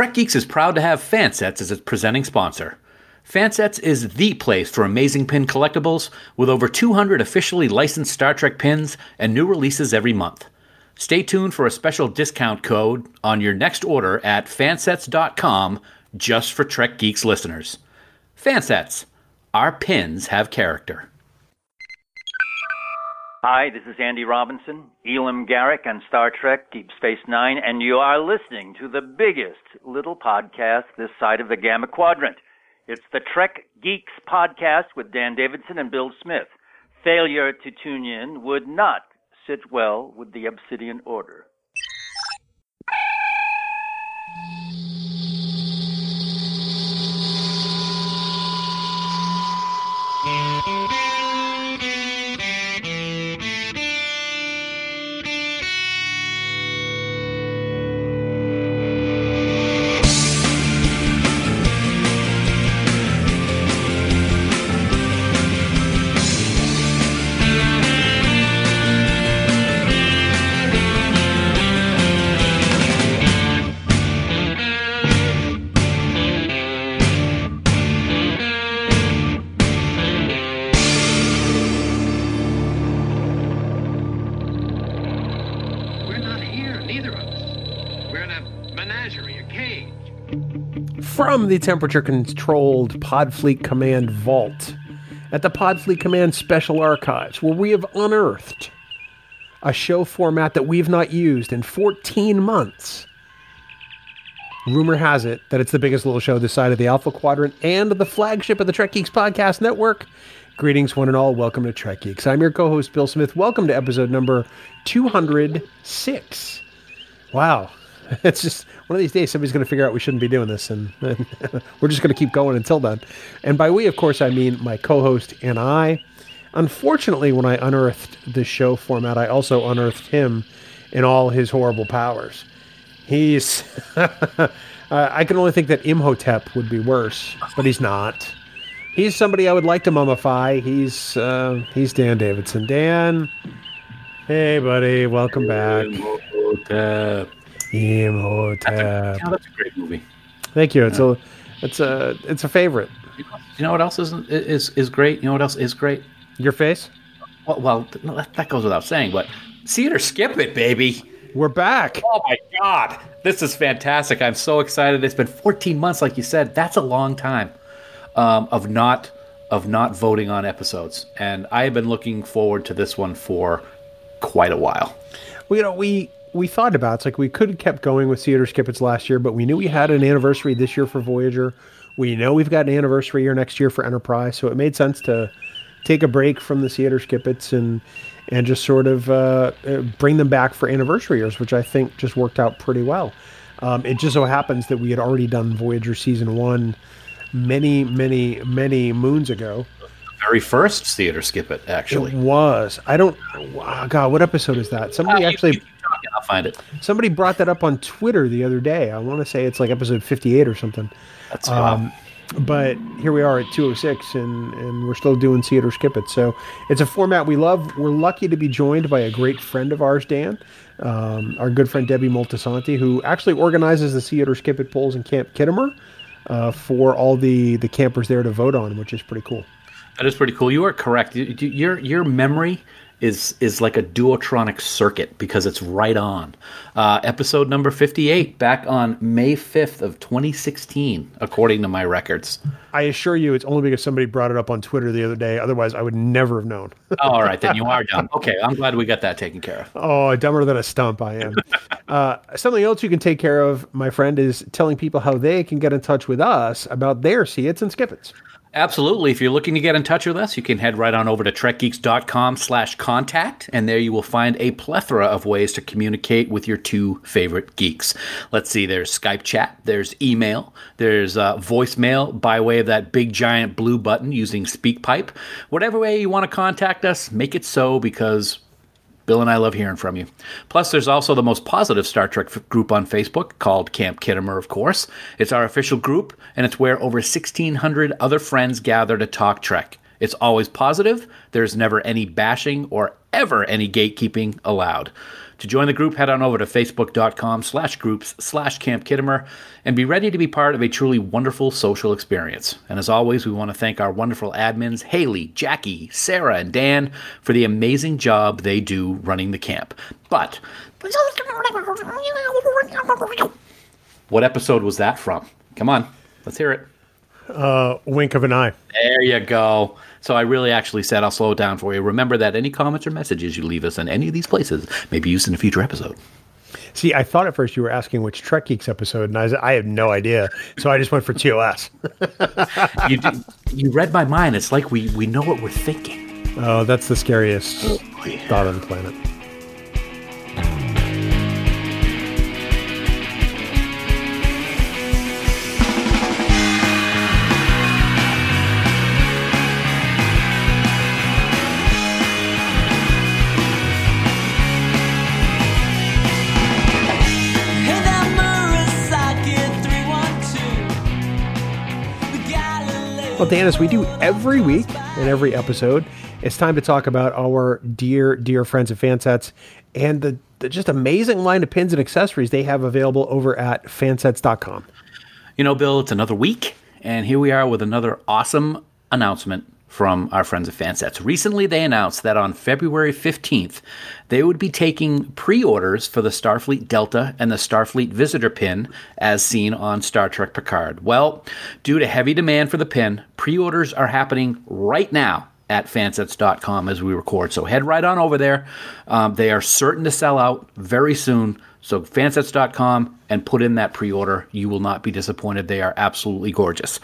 Trek Geeks is proud to have Fansets as its presenting sponsor. Fansets is the place for amazing pin collectibles with over 200 officially licensed Star Trek pins and new releases every month. Stay tuned for a special discount code on your next order at fansets.com just for Trek Geeks listeners. Fansets, our pins have character. Hi, this is Andy Robinson, Elim Garak on Star Trek Deep Space Nine, and you are listening to the biggest little podcast this side of the Gamma Quadrant. It's the Trek Geeks podcast with Dan Davidson and Bill Smith. Failure to tune in would not sit well with the Obsidian Order. The temperature controlled Podfleet Command vault at the Podfleet Command Special Archives, where we have unearthed a show format that we've not used in 14 months. Rumor has it that it's the biggest little show this side of the Alpha Quadrant and the flagship of the Trek Geeks Podcast Network. Greetings, one and all. Welcome to Trek Geeks. I'm your co host, Bill Smith. Welcome to episode number 206. Wow. It's just one of these days somebody's going to figure out we shouldn't be doing this, and, and we're just going to keep going until then. And by we, of course, I mean my co host and I. Unfortunately, when I unearthed the show format, I also unearthed him in all his horrible powers. He's. uh, I can only think that Imhotep would be worse, but he's not. He's somebody I would like to mummify. He's uh, he's Dan Davidson. Dan, hey buddy, welcome back. Imhotep. Imhotep. Yeah, that's a great movie. Thank you. It's a it's a it's a favorite. You know what else isn't is is great? You know what else is great? Your face? Well, well no, that, that goes without saying, but see it or skip it, baby. We're back. Oh my god, this is fantastic! I'm so excited. It's been 14 months, like you said. That's a long time um, of not of not voting on episodes, and I have been looking forward to this one for quite a while. Well, you know, we we thought about it's like we could have kept going with Theater Skippets last year, but we knew we had an anniversary this year for Voyager. We know we've got an anniversary year next year for Enterprise, so it made sense to take a break from the Theater Skippets and and just sort of uh, uh, bring them back for anniversary years, which I think just worked out pretty well. Um, it just so happens that we had already done Voyager season one many, many, many moons ago. Very first theater skip it actually It was. I don't. Wow, God, what episode is that? Somebody Uh, actually. you talking, I'll find it. Somebody brought that up on Twitter the other day. I want to say it's like episode 58 or something. That's. Um, but here we are at 206 and, and we're still doing see it or skip it. So it's a format we love. We're lucky to be joined by a great friend of ours, Dan, um, our good friend Debbie Moltisanti, who actually organizes the see it or skip it polls in Camp Khitomer uh, for all the, the campers there to vote on, which is pretty cool. That is pretty cool. You are correct. You- you- Your your memory is is like a duotronic circuit because it's right on. Uh, episode number fifty eight, back on May fifth of twenty sixteen, according to my records. I assure you, it's only because somebody brought it up on Twitter the other day. Otherwise, I would never have known. All right, then you are done. Okay, I'm glad we got that taken care of. Oh, dumber than a stump I am. uh, something else you can take care of, my friend, is telling people how they can get in touch with us about their see its and skip its. Absolutely. If you're looking to get in touch with us, you can head right on over to trekgeeks.com slash contact, and there you will find a plethora of ways to communicate with your two favorite geeks. Let's see, there's Skype chat, there's email, there's uh, voicemail by way of that big giant blue button using SpeakPipe. Whatever way you want to contact us, make it so because Bill and I love hearing from you. Plus, there's also the most positive Star Trek group on Facebook called Camp Khitomer, of course. It's our official group, and it's where over 1,600 other friends gather to talk Trek. It's always positive, there's never any bashing or ever any gatekeeping allowed. To join the group, head on over to facebook.com slash groups slash Camp Khitomer and be ready to be part of a truly wonderful social experience. And as always, we want to thank our wonderful admins, Haley, Jackie, Sarah, and Dan, for the amazing job they do running the camp. But what episode was that from? Come on, let's hear it. Uh, wink of an eye. There you go. So I really actually said I'll slow it down for you. Remember that any comments or messages you leave us in any of these places may be used in a future episode. See, I thought at first you were asking which Trek Geeks episode, and I, was, I have no idea. So I just went for TOS. you, you read my mind. It's like we, we know what we're thinking. Oh, that's the scariest oh, boy. thought on the planet. Well, Dan, as we do every week in every episode, it's time to talk about our dear, dear friends at Fansets and the, the just amazing line of pins and accessories they have available over at fansets.com. You know, Bill, it's another week, and here we are with another awesome announcement from our friends at Fansets. Recently, they announced that on February 15th, they would be taking pre orders for the Starfleet Delta and the Starfleet Visitor pin as seen on Star Trek Picard. Well, due to heavy demand for the pin, pre orders are happening right now at fansets.com as we record. So head right on over there. Um, they are certain to sell out very soon. So fansets.com and put in that pre-order. You will not be disappointed. They are absolutely gorgeous.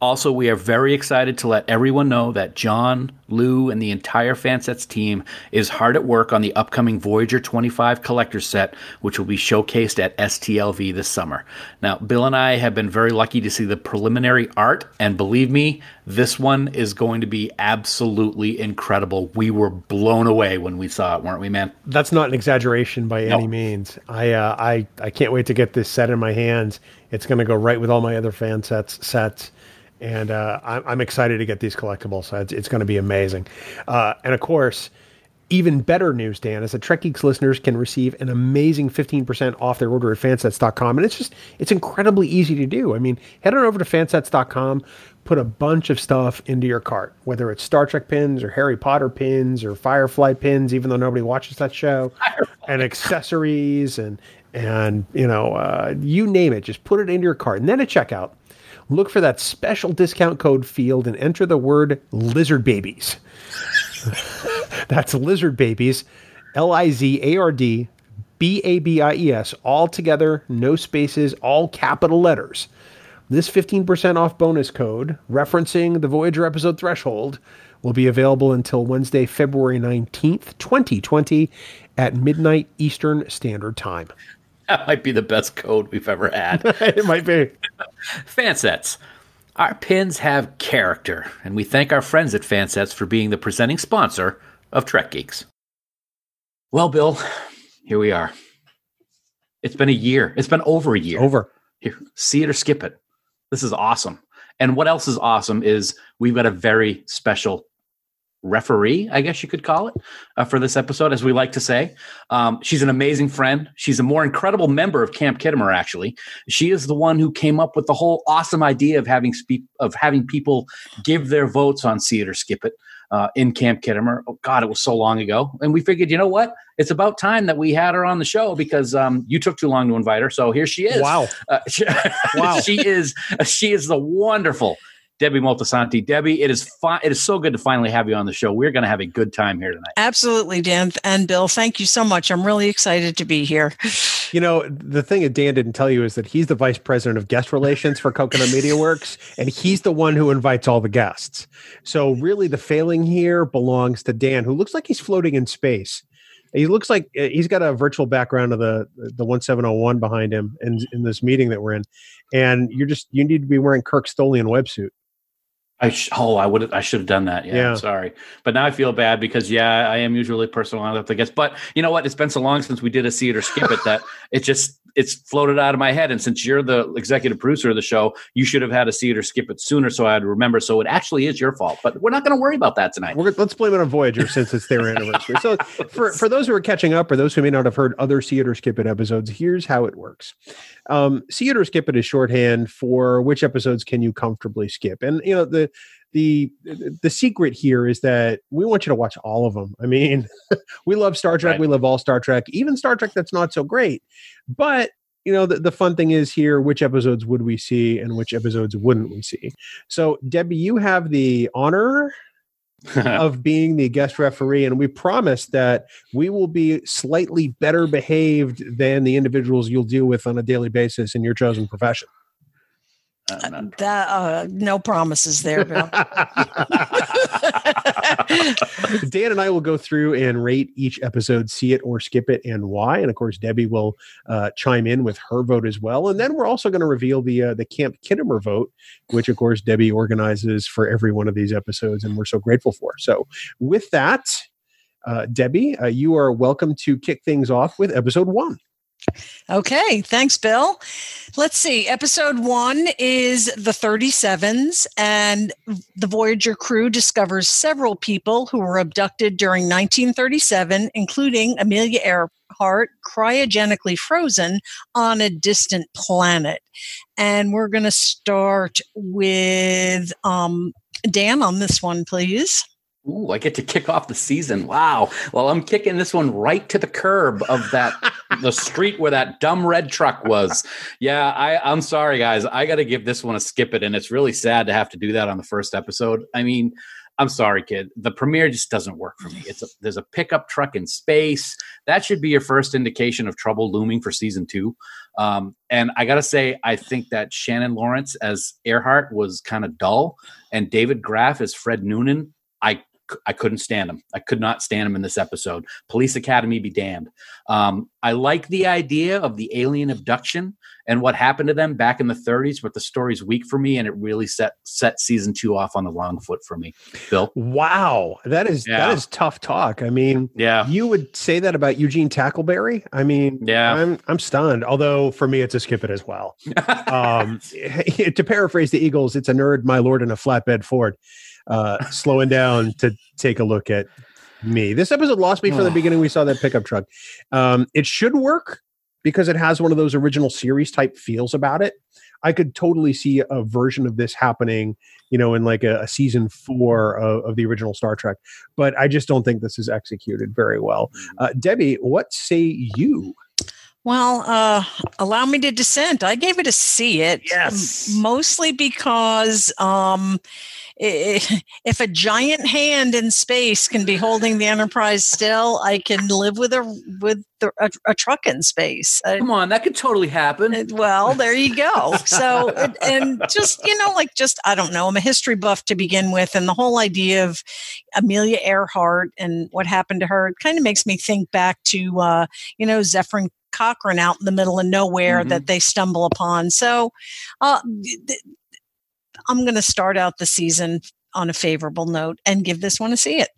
Also, we are very excited to let everyone know that John, Lou, and the entire Fansets team is hard at work on the upcoming Voyager 25 collector set, which will be showcased at STLV this summer. Now, Bill and I have been very lucky to see the preliminary art, and believe me, this one is going to be absolutely incredible. We were blown away when we saw it, weren't we, man? That's not an exaggeration by any means. I, uh, I, I can't wait to get this set in my hands. It's going to go right with all my other fan sets sets. And uh, I'm, I'm excited to get these collectibles. So It's, it's going to be amazing. Uh, and of course, even better news, Dan, is that Trek Geeks listeners can receive an amazing 15% off their order at fansets.com. And it's just, it's incredibly easy to do. I mean, head on over to fansets.com, put a bunch of stuff into your cart, whether it's Star Trek pins or Harry Potter pins or Firefly pins, even though nobody watches that show, and accessories and, and, you know, uh, you name it, just put it into your cart. And then at checkout, look for that special discount code field and enter the word lizard babies. That's lizard babies, L I Z A R D B A B I E S, all together, no spaces, all capital letters. This 15% off bonus code, referencing the Voyager episode threshold, will be available until Wednesday, February 19th, 2020, at midnight Eastern Standard Time. That might be the best code we've ever had. it might be. Fansets. Our pins have character, and we thank our friends at Fansets for being the presenting sponsor of Trek Geeks. Well, Bill, here we are. It's been a year. It's been over a year. Over. Here, see it or skip it. This is awesome. And what else is awesome is we've got a very special referee, I guess you could call it, uh, for this episode, as we like to say. Um, she's an amazing friend. She's a more incredible member of Camp Khitomer. Actually, she is the one who came up with the whole awesome idea of having spe- of having people give their votes on See It or Skip It. Uh, in Camp Khitomer. Oh, God, it was so long ago. And we figured, you know what? It's about time that we had her on the show because um, you took too long to invite her. So here she is. Wow. Uh, she, Wow. she is she is the wonderful Debbie Moltisanti. Debbie, it is fi- it is so good to finally have you on the show. We're going to have a good time here tonight. Absolutely, Dan and Bill. Thank you so much. I'm really excited to be here. You know, the thing that Dan didn't tell you is that he's the vice president of guest relations for Coconut Media Works, and he's the one who invites all the guests. So, really, the failing here belongs to Dan, who looks like he's floating in space. He looks like uh, he's got a virtual background of the the one seven zero one behind him in in this meeting that we're in, and you're just you need to be wearing Kirk's Tholian websuit. I sh- oh I would I should have done that. Yeah, Yeah. sorry, but now I feel bad because yeah, I am usually a person who I guess. But you know what? It's been so long since we did a see it or skip it that it just it's floated out of my head. And since you're the executive producer of the show, you should have had a see it or skip it sooner so I'd remember. So it actually is your fault. But we're not going to worry about that tonight. We're, let's blame it on Voyager since it's their anniversary. So, for, for those who are catching up or those who may not have heard other See It or Skip It episodes, here's how it works. Um, See It or Skip It is shorthand for which episodes can you comfortably skip. And, you know, the, the the secret here is that we want you to watch all of them. I mean, we love Star Trek, Right. we love all Star Trek, even Star Trek that's not so great. But you know, the, the fun thing is here, which episodes would we see and which episodes wouldn't we see? So, Debbie, you have the honor of being the guest referee, and we promise that we will be slightly better behaved than the individuals you'll deal with on a daily basis in your chosen profession. Uh, That uh, no promises there, Bill. Dan and I will go through and rate each episode, see it or skip it, and why. And of course, Debbie will uh, chime in with her vote as well. And then we're also going to reveal the uh, the Camp Khitomer vote, which of course Debbie organizes for every one of these episodes, and we're so grateful for. So, with that, uh, Debbie, uh, you are welcome to kick things off with episode one. Okay, thanks, Bill. Let's see. Episode one is the 37s, and the Voyager crew discovers several people who were abducted during 1937, including Amelia Earhart, cryogenically frozen on a distant planet. And we're going to start with um, Dan on this one, please. Ooh, I get to kick off the season. Wow. Well, I'm kicking this one right to the curb of that the street where that dumb red truck was. Yeah, I, I'm sorry, guys. I got to give this one a skip it, and it's really sad to have to do that on the first episode. I mean, I'm sorry, kid. The premiere just doesn't work for me. It's a, there's a pickup truck in space. That should be your first indication of trouble looming for season two. Um, and I gotta say, I think that Sharon Lawrence as Earhart was kind of dull, and David Graf as Fred Noonan. I I couldn't stand him. I could not stand him in this episode. Police Academy be damned. Um, I like the idea of the alien abduction and what happened to them back in the 30s, but the story's weak for me, and it really set set season two off on the wrong foot for me. Bill, Wow, that is Yeah. that is tough talk. I mean, yeah, you would say that about Eugene Tackleberry? I mean, Yeah. I'm I'm stunned. Although for me, it's a skip it as well. um, to paraphrase the Eagles, it's a nerd, my lord, in a flatbed Ford, uh, slowing down to take a look at me. This episode lost me from the beginning. We saw that pickup truck. Um, it should work because it has one of those original series type feels about it. I could totally see a version of this happening, you know, in like a, a season four of, of the original Star Trek. But I just don't think this is executed very well. Uh, Debbie, what say you? Well, uh, allow me to dissent. I gave it a C. It Yes. mostly because um, i- if a giant hand in space can be holding the Enterprise still, I can live with a with the, a, a truck in space. Come on, that could totally happen. uh, well, there you go. So, and- just, you know, like just, I don't know, I'm a history buff to begin with. And the whole idea of Amelia Earhart and what happened to her, it kind of makes me think back to, uh, you know, Zefram Cochrane out in the middle of nowhere Mhm. that they stumble upon. So, uh, th- I'm going to start out the season on a favorable note and give this one a see it.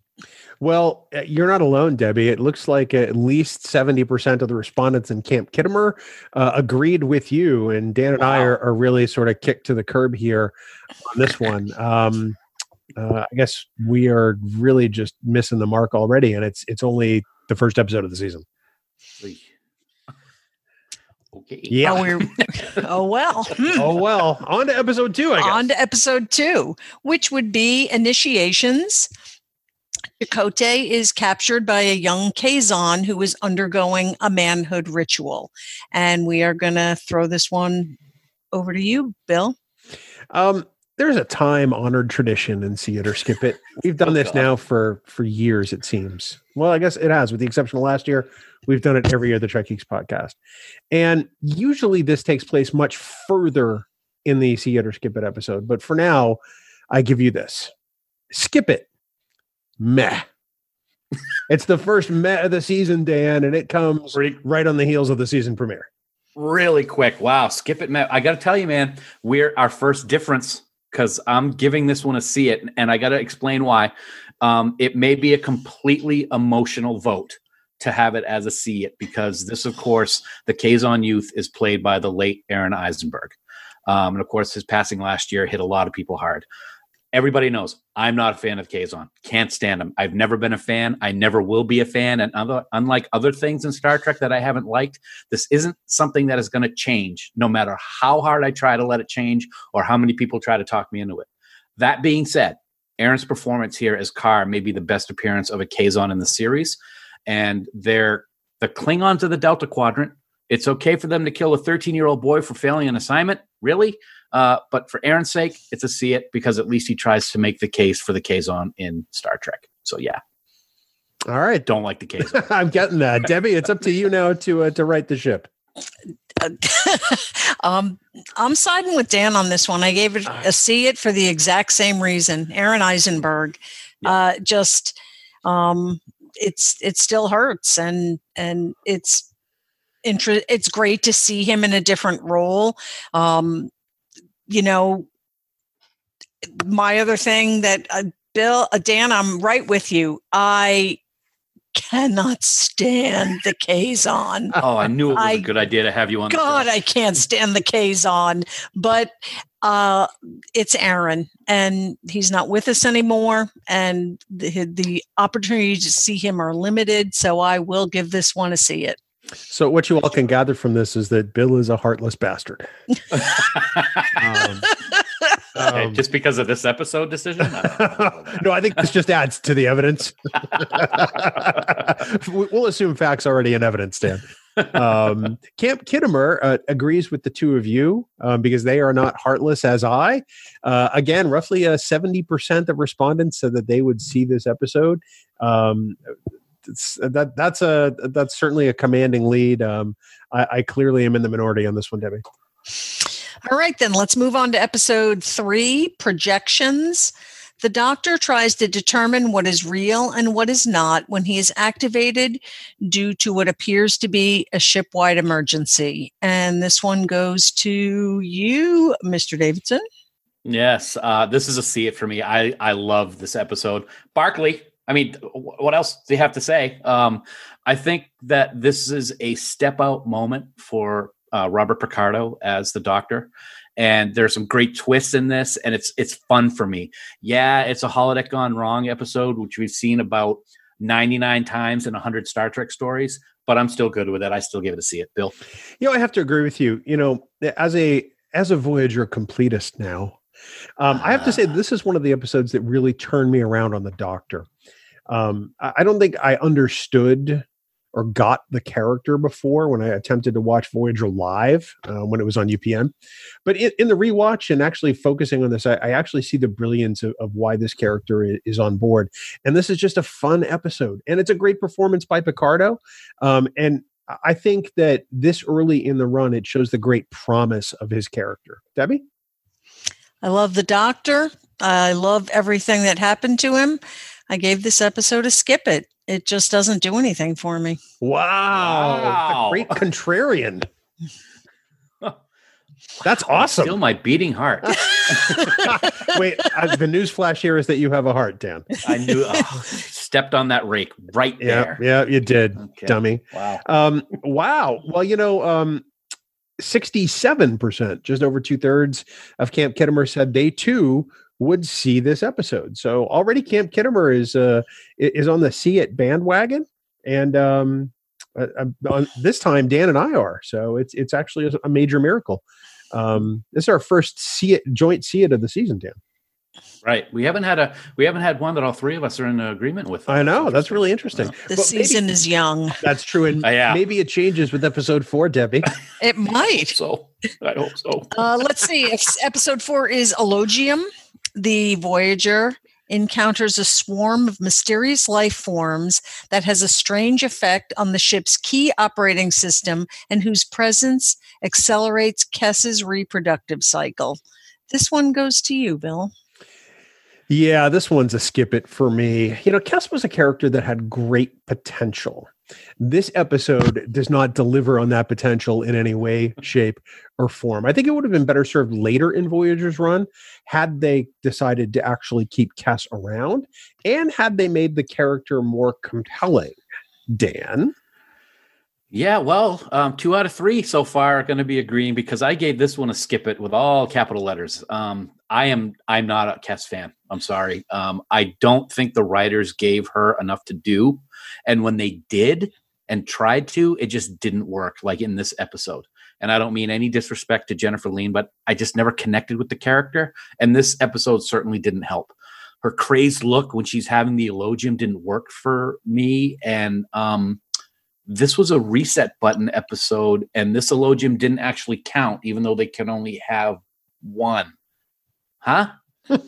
Well, uh, you're not alone, Debbie. It looks like at least 70% of the respondents in Camp Khitomer uh, agreed with you. And Dan and I are, are really sort of kicked to the curb here on this one. Um, uh, I guess we are really just missing the mark already. And it's it's only the first episode of the season. Okay. Yeah. Oh, we're, oh well. Oh, well. On to episode two, I guess. on to episode two, which would be initiations. Chakotay is captured by a young Kazon who is undergoing a manhood ritual. And we are going to throw this one over to you, Bill. Um, there's a time honored tradition in See It or Skip It. We've done Oh, this God. now for for years, it seems. Well, I guess it has, with the exception of last year. We've done it every year, the Trek Geeks podcast. And usually this takes place much further in the See It or Skip It episode. But for now, I give you this skip it. Meh. it's the first meh of the season, Dan, and it comes right on the heels of the season premiere. really quick. Wow, skip it, meh. I got to tell you, man, we're our first difference because I'm giving this one a see it, and I got to explain why. Um, it may be a completely emotional vote to have it as a see it because this, of course, the Kazon Youth is played by the late Aron Eisenberg, um, and of course, his passing last year hit a lot of people hard. Everybody knows I'm not a fan of Kazon. Can't stand him. I've never been a fan. I never will be a fan. And other, unlike other things in Star Trek that I haven't liked, this isn't something that is going to change, no matter how hard I try to let it change or how many people try to talk me into it. That being said, Aron's performance here as Kar may be the best appearance of a Kazon in the series, and they're the Klingons of the Delta Quadrant. It's okay for them to kill a 13 year old boy for failing an assignment, really. Uh, but for Aron's sake, it's a see it because at least he tries to make the case for the Kazon in Star Trek. So yeah, All right. don't like the Kazon. I'm getting that. Debbie, it's up to you now to uh, to write the ship. um, I'm siding with Dan on this one. I gave it a see it for the exact same reason. Aron Eisenberg, uh, just um, it's it still hurts, and and it's inter- It's great to see him in a different role. Um, you know, my other thing that uh, Bill, uh, Dan, I'm right with you. I cannot stand the Kazon. oh, I knew it was I- a good idea to have you on. God. I can't stand the Kazon. But uh, it's Aron, and he's not with us anymore. And the, the opportunities to see him are limited. So I will give this one a see it. So what you all can gather from this is that Bill is a heartless bastard. Um, um, just because of this episode decision. I- no, I think this just adds to the evidence. We- we'll assume facts already in evidence, Dan. Um, Camp Khitomer uh, agrees with the two of you um, because they are not heartless as I. Uh, again, roughly uh, 70% of respondents said that they would see this episode. Um, it's, that that's a that's certainly a commanding lead. Um, I, I clearly am in the minority on this one, Debbie. All right, then let's move on to episode three projections. The doctor tries to determine what is real and what is not when he is activated due to what appears to be a ship wide emergency. And this one goes to you, Mr. Davidson. Yes, uh, this is a see it for me. I I love this episode. Barclay. I mean, what else do you have to say? Um, I think that this is a step out moment for uh, Robert Picardo as the Doctor, and there's some great twists in this, and it's it's fun for me. Yeah, it's a holodeck gone wrong episode, which we've seen about 99 times in 100 Star Trek stories, but I'm still good with it. I still give it a see it, Bill. You know, I have to agree with you. You know, as a as a Voyager completist now, um, I have to say this is one of the episodes that really turned me around on the Doctor. Um, I, don't think I understood or got the character before when I attempted to watch Voyager live uh, when it was on UPN. But in, in the rewatch and actually focusing on this, I, I actually see the brilliance of, of why this character is, is on board. And this is just a fun episode, and it's a great performance by Picardo. Um, and I think that this early in the run, it shows the great promise of his character. Debbie? I love the doctor. I love everything that happened to him. I gave this episode a skip it. It just doesn't do anything for me. Wow. Wow. Great contrarian. That's awesome. Still my beating heart. Wait, uh, the news flash here is that you have a heart, Dan. I knew. Oh, stepped on that rake right Yeah, there. yeah, you did, Okay. dummy. Wow. Um, wow. Well, you know, um, 67%, just over two thirds of Camp Khitomer said they too would see this episode. So already Camp Khitomer is uh, is on the see it bandwagon. And um, uh, uh, on, this time, Dan and I are. So it's it's actually a, a major miracle. Um, this is our first see it joint see it of the season, Dan. Right. We haven't had a we haven't had one that all three of us are in agreement with. I know that's really interesting. The But maybe- season is young. That's true, and Uh, yeah. maybe it changes with episode four, Debbie. It might. So I hope so. Uh, let's see. If episode four is Elogium, the Voyager encounters a swarm of mysterious life forms that has a strange effect on the ship's key operating system and whose presence accelerates Kes's reproductive cycle. This one goes to you, Bill. Yeah, this one's a skip it for me. You know, Kes was a character that had great potential. This episode does not deliver on that potential in any way, shape, or form. I think it would have been better served later in Voyager's run had they decided to actually keep Kes around and had they made the character more compelling. Dan? Yeah, well, um, two out of three so far are going to be agreeing because I gave this one a skip it with all capital letters. Um, I am I'm not a Kes fan. I'm sorry. Um, I don't think the writers gave her enough to do, and when they did and tried to, it just didn't work. Like in this episode, and I don't mean any disrespect to Jennifer Lien, but I just never connected with the character, and this episode certainly didn't help. Her crazed look when she's having the elogium didn't work for me, and um, this was a reset button episode, and this elogium didn't actually count, even though they can only have one. Huh? Deb?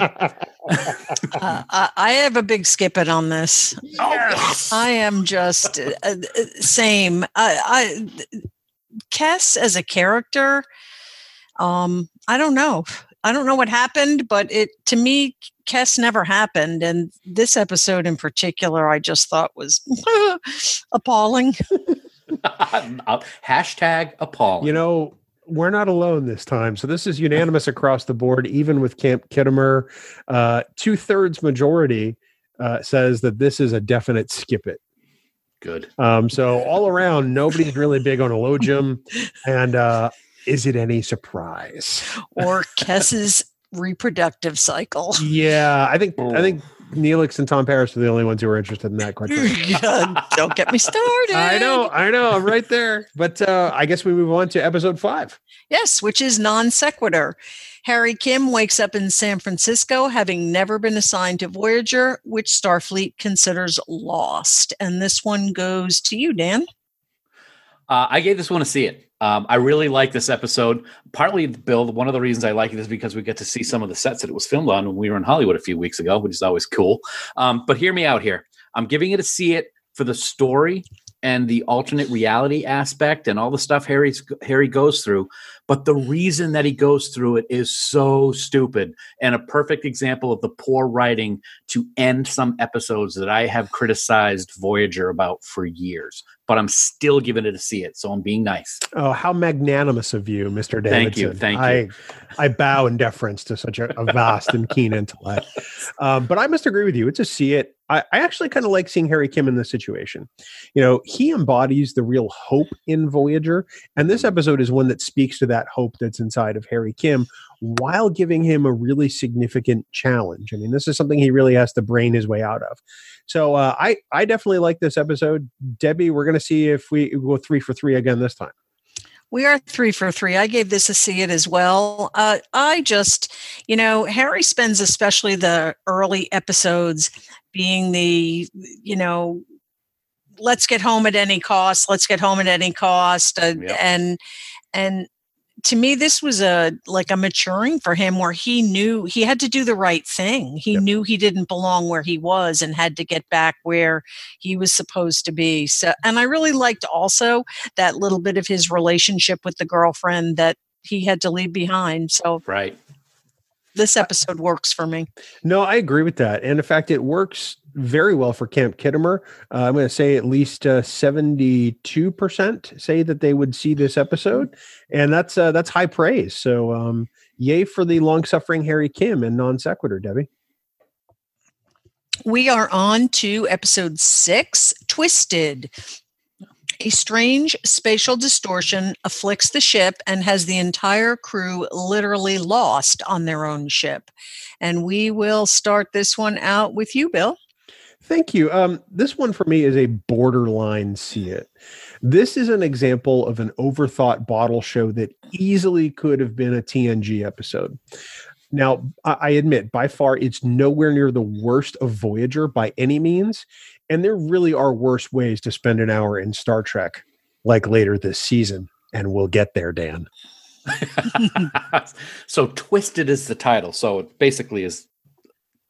Uh, I, I have a big skip it on this. Yes. I am just uh, uh, same. I, I Kes as a character. Um, I don't know. I don't know what happened, but it to me, Kes never happened, and this episode in particular, I just thought was appalling. Hashtag appalling. You know, we're not alone this time. So this is unanimous across the board, even with Camp Khitomer. Uh, Two thirds majority uh, says that this is a definite skip it. good. Um, so all around, nobody's really big on elogium. And uh, is it any surprise? or Kes's reproductive cycle. Yeah, I think I think Neelix and Tom Paris are the only ones who are interested in that. question. don't get me started. I know, I know, I'm right there. But uh, I guess we move on to episode five. Yes, which is non sequitur. Harry Kim wakes up in San Francisco having never been assigned to Voyager, which Starfleet considers lost. And this one goes to you, Dan. Uh, I gave this one a see it. Um, I really like this episode. Partly, Bill, one of the reasons I like it is because we get to see some of the sets that it was filmed on when we were in Hollywood a few weeks ago, which is always cool. Um, but hear me out here. I'm giving it a see it for the story and the alternate reality aspect and all the stuff Harry's Harry goes through. But the reason that he goes through it is so stupid and a perfect example of the poor writing to end some episodes that I have criticized Voyager about for years. But I'm still giving it a see it, so I'm being nice. Oh, how magnanimous of you, Mr. Davidson. Thank you, thank you. I, I bow in deference to such a, a vast and keen intellect. Um, but I must agree with you. It's a see it. I, I actually kind of like seeing Harry Kim in this situation. You know, he embodies the real hope in Voyager. And this episode is one that speaks to that hope that's inside of Harry Kim while giving him a really significant challenge. I mean, this is something he really has to brain his way out of. So uh, I, I definitely like this episode. Debbie, we're going to see if we go three for three again this time. We are three for three. I gave this a see it as well. Uh, I just, you know, Harry spends especially the early episodes being the, you know, let's get home at any cost. Let's get home at any cost. Uh, Yep. And and to me, this was a like a maturing for him, where he knew he had to do the right thing. He Yep. knew he didn't belong where he was, and had to get back where he was supposed to be. So, and I really liked also that little bit of his relationship with the girlfriend that he had to leave behind. So Right. This episode works for me. No, I agree with that. And in fact, it works very well for Camp Khitomer. Uh, I'm going to say at least uh, 72% say that they would see this episode. And that's uh, that's high praise. So um, yay for the long suffering Harry Kim and non sequitur, Debbie. We are on to episode six Twisted. A strange spatial distortion afflicts the ship and has the entire crew literally lost on their own ship. And we will start this one out with you, Bill. Thank you. Um, this one for me is a borderline see it. This is an example of an overthought bottle show that easily could have been a TNG episode. Now, I I admit, by far, it's nowhere near the worst of Voyager by any means. And there really are worse ways to spend an hour in Star Trek, like later this season. And we'll get there, Dan. so twisted is the title so it basically is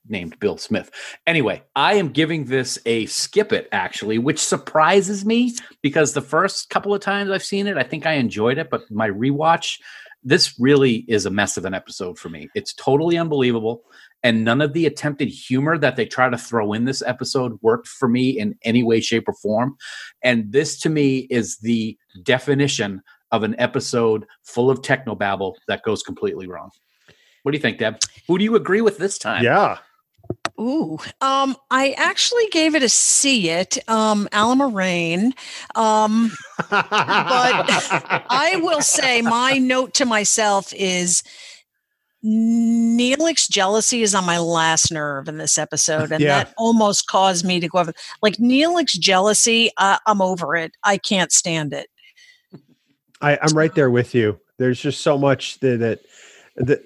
named bill smith anyway i am giving this a skip it actually which surprises me because the first couple of times i've seen it i think i enjoyed it but my rewatch this really is a mess of an episode for me. It's totally unbelievable. And none of the attempted humor that they try to throw in this episode worked for me in any way, shape, or form. And this to me is the definition of an episode full of technobabble that goes completely wrong. What do you think, Deb? Who do you agree with this time? Yeah. Ooh, um, I actually gave it a see it, um, Alan Moraine. Um, but I will say my note to myself is Neelix's jealousy is on my last nerve in this episode, and Yeah. that almost caused me to go over. Like Neelix jealousy, uh, I'm over it. I can't stand it. I, I'm right there with you. There's just so much that, that, that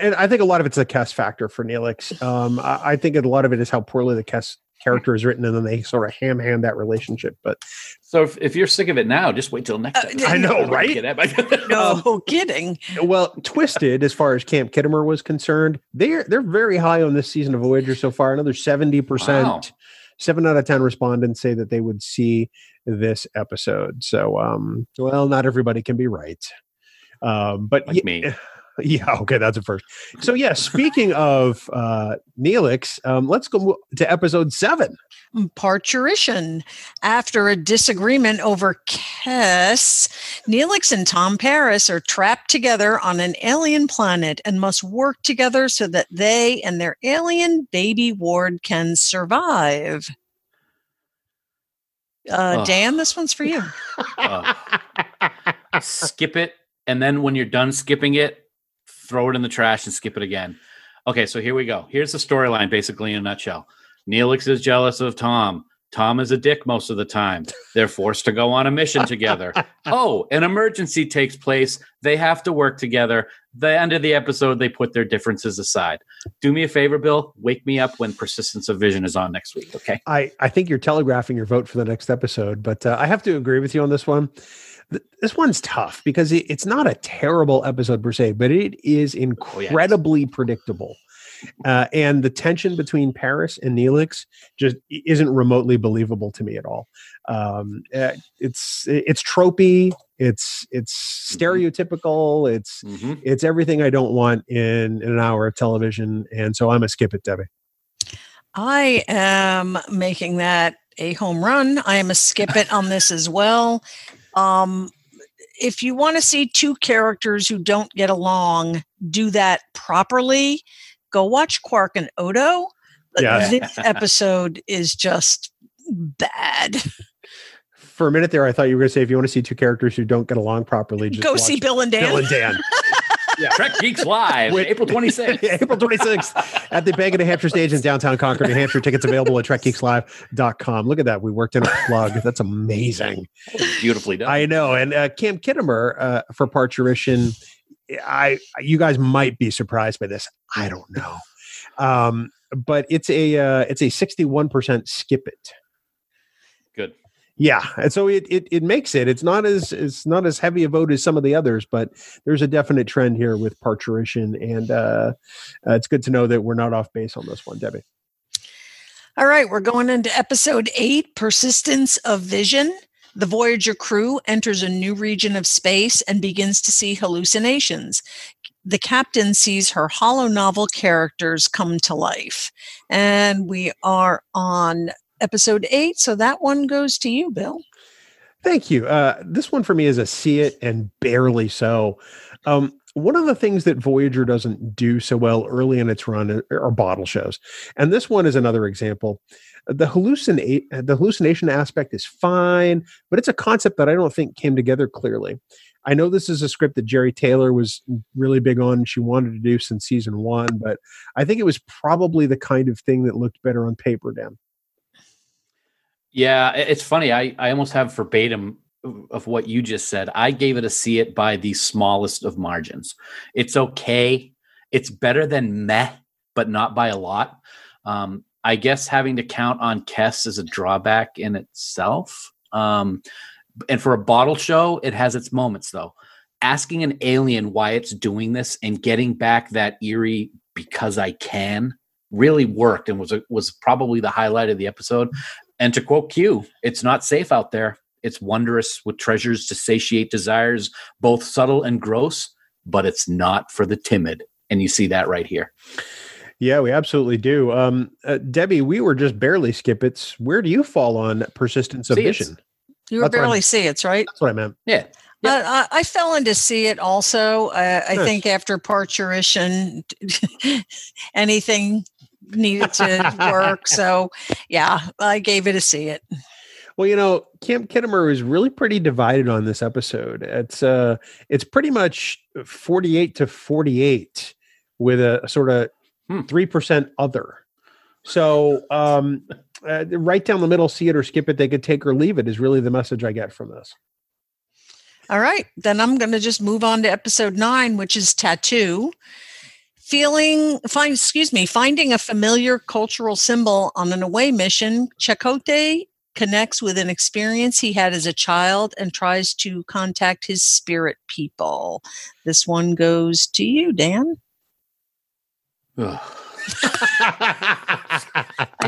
and I think a lot of it's a cast factor for Neelix. Um, I, I think a lot of it is how poorly the cast character is written, and then they sort of ham hand that relationship. But So if, if you're sick of it now, just wait till next Uh. I know, right? Get? No kidding. well, Twisted, as far as Camp Khitomer was concerned, they're they're very high on this season of Voyager so far. Another seventy Wow. percent, seven out of ten respondents say that they would see this episode. So, um, well, not everybody can be right. Um, but Like ye- me. Yeah, okay, that's a first. So yeah, speaking of uh Neelix, um, let's go to episode seven. parturition. After a disagreement over Kes, Neelix and Tom Paris are trapped together on an alien planet and must work together so that they and their alien baby ward can survive. Uh, Ugh. Dan, this one's for you. Uh, skip it, and then when you're done skipping it, throw it in the trash and skip it again. Okay, so here we go. Here's the storyline, basically in a nutshell. Neelix is jealous of Tom. Tom is a dick most of the time. They're forced to go on a mission together. Oh, an emergency takes place. They have to work together. The end of the episode, they put their differences aside. Do me a favor, Bill. Wake me up when Persistence of Vision is on next week. Okay. I I think you're telegraphing your vote for the next episode, but uh, I have to agree with you on this one. Th- This one's tough because it, it's not a terrible episode per se, but it is Oh, yes. incredibly predictable. Uh, and the tension between Paris and Neelix just isn't remotely believable to me at all. Um, uh, it's it's tropey, it's it's stereotypical, it's Mm-hmm. it's everything I don't want in, in an hour of television, and so I'm a skip it, Debbie. I am making that a home run. I am a skip it on this as well. Um, if you want to see two characters who don't get along do that properly, go watch Quark and Odo. Yeah. This episode is just bad. For a minute there, I thought you were going to say if you want to see two characters who don't get along properly, just Go watch see Bill and Dan. Bill and Dan. Trek Geeks Live, Wait. April 26th. April 26th at the Bank of New Hampshire stage in downtown Concord, New Hampshire. Tickets available at trekgeekslive.com. Look at that. We worked in a plug. That's amazing. Beautifully done. I know. And uh, Cam Khitomer uh, for Parturition, I you guys might be surprised by this. I don't know. Um, but it's a uh, it's a 61% skip it. Yeah, and so it, it it makes it. It's not as it's not as heavy a vote as some of the others, but there's a definite trend here with parturition, and uh, uh, it's good to know that we're not off base on this one, Debbie. All right, we're going into episode eight Persistence of Vision. The Voyager crew enters a new region of space and begins to see hallucinations. The captain sees her holonovel characters come to life. And we are on episode eight. So that one goes to you, Bill. Thank you. Uh, this one for me is a see it and barely so. Um, one of the things that Voyager doesn't do so well early in its run are, bottle shows, and this one is another example. The hallucinate the hallucination aspect is fine, but it's a concept that I don't think came together clearly. I know this is a script that Jeri Taylor was really big on. She wanted to do since season one, but I think it was probably the kind of thing that looked better on paper. Dan. Yeah, it's funny. I, I almost have verbatim of what you just said. I gave it a see it by the smallest of margins. It's okay. It's better than meh, but not by a lot. Um, I guess having to count on Kes is a drawback in itself. Um, and for a bottle show, it has its moments though. Asking an alien why it's doing this and getting back that eerie because I can really worked and was a, was probably the highlight of the episode. And to quote Q, it's not safe out there. It's wondrous with treasures to satiate desires, both subtle and gross. but it's not for the timid. And you see that right here. Yeah, we absolutely do. Um, uh, Debbie, we were just barely skip-its. Where do you fall on persistence of See-its. vision? You were That's barely see it's right. That's what I meant. Yeah. I, I, I fell into see it also. Uh, I Nice. think after parturition, anything needed to work. So, yeah, I gave it a see it. Well, you know, Camp Khitomer was really pretty divided on this episode. It's uh it's pretty much 48 to 48 with a sort of Hmm. 3% other. So, um uh, right down the middle, see it or skip it, they could take or leave it is really the message I get from this. All right, then I'm going to just move on to episode nine, which is tattoo. Feeling, find, excuse me, finding a familiar cultural symbol on an away mission. Chakotay connects with an experience he had as a child and tries to contact his spirit people. This one goes to you, Dan. I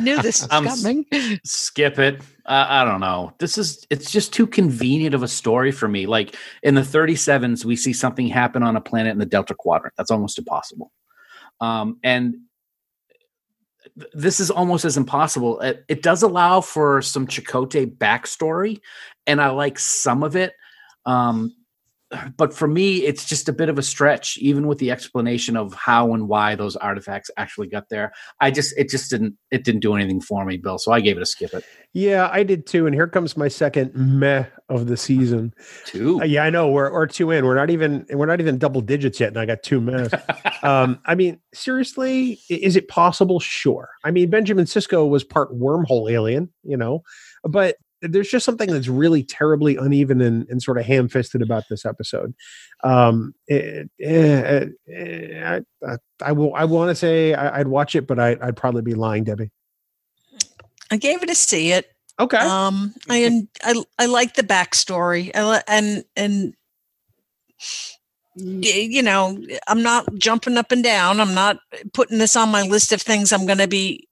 knew this was I'm coming. skip it. Uh, I don't know. This is it's just too convenient of a story for me. Like in the 37s, we see something happen on a planet in the Delta Quadrant. That's almost impossible. Um, and this is almost as impossible. It, it does allow for some Chakotay backstory, and I like some of it. Um, but for me, it's just a bit of a stretch, even with the explanation of how and why those artifacts actually got there. I just it just didn't it didn't do anything for me, Bill. So I gave it a skip it. yeah, I did too. And here comes my second meh of the season. Two. Uh, yeah, I know. We're or two in. We're not even we're not even double digits yet, and I got two meh. um, I mean, seriously, is it possible? Sure. I mean, Benjamin Sisko was part wormhole alien, you know, but there's just something that's really terribly uneven and, and sort of ham fisted about this episode. Um, it, eh, eh, I, I, I will. I want to say I, I'd watch it, but I, I'd probably be lying, Debbie. I gave it a see it. Okay. Um, I I I like the backstory. I and and you know, I'm not jumping up and down. I'm not putting this on my list of things I'm going to be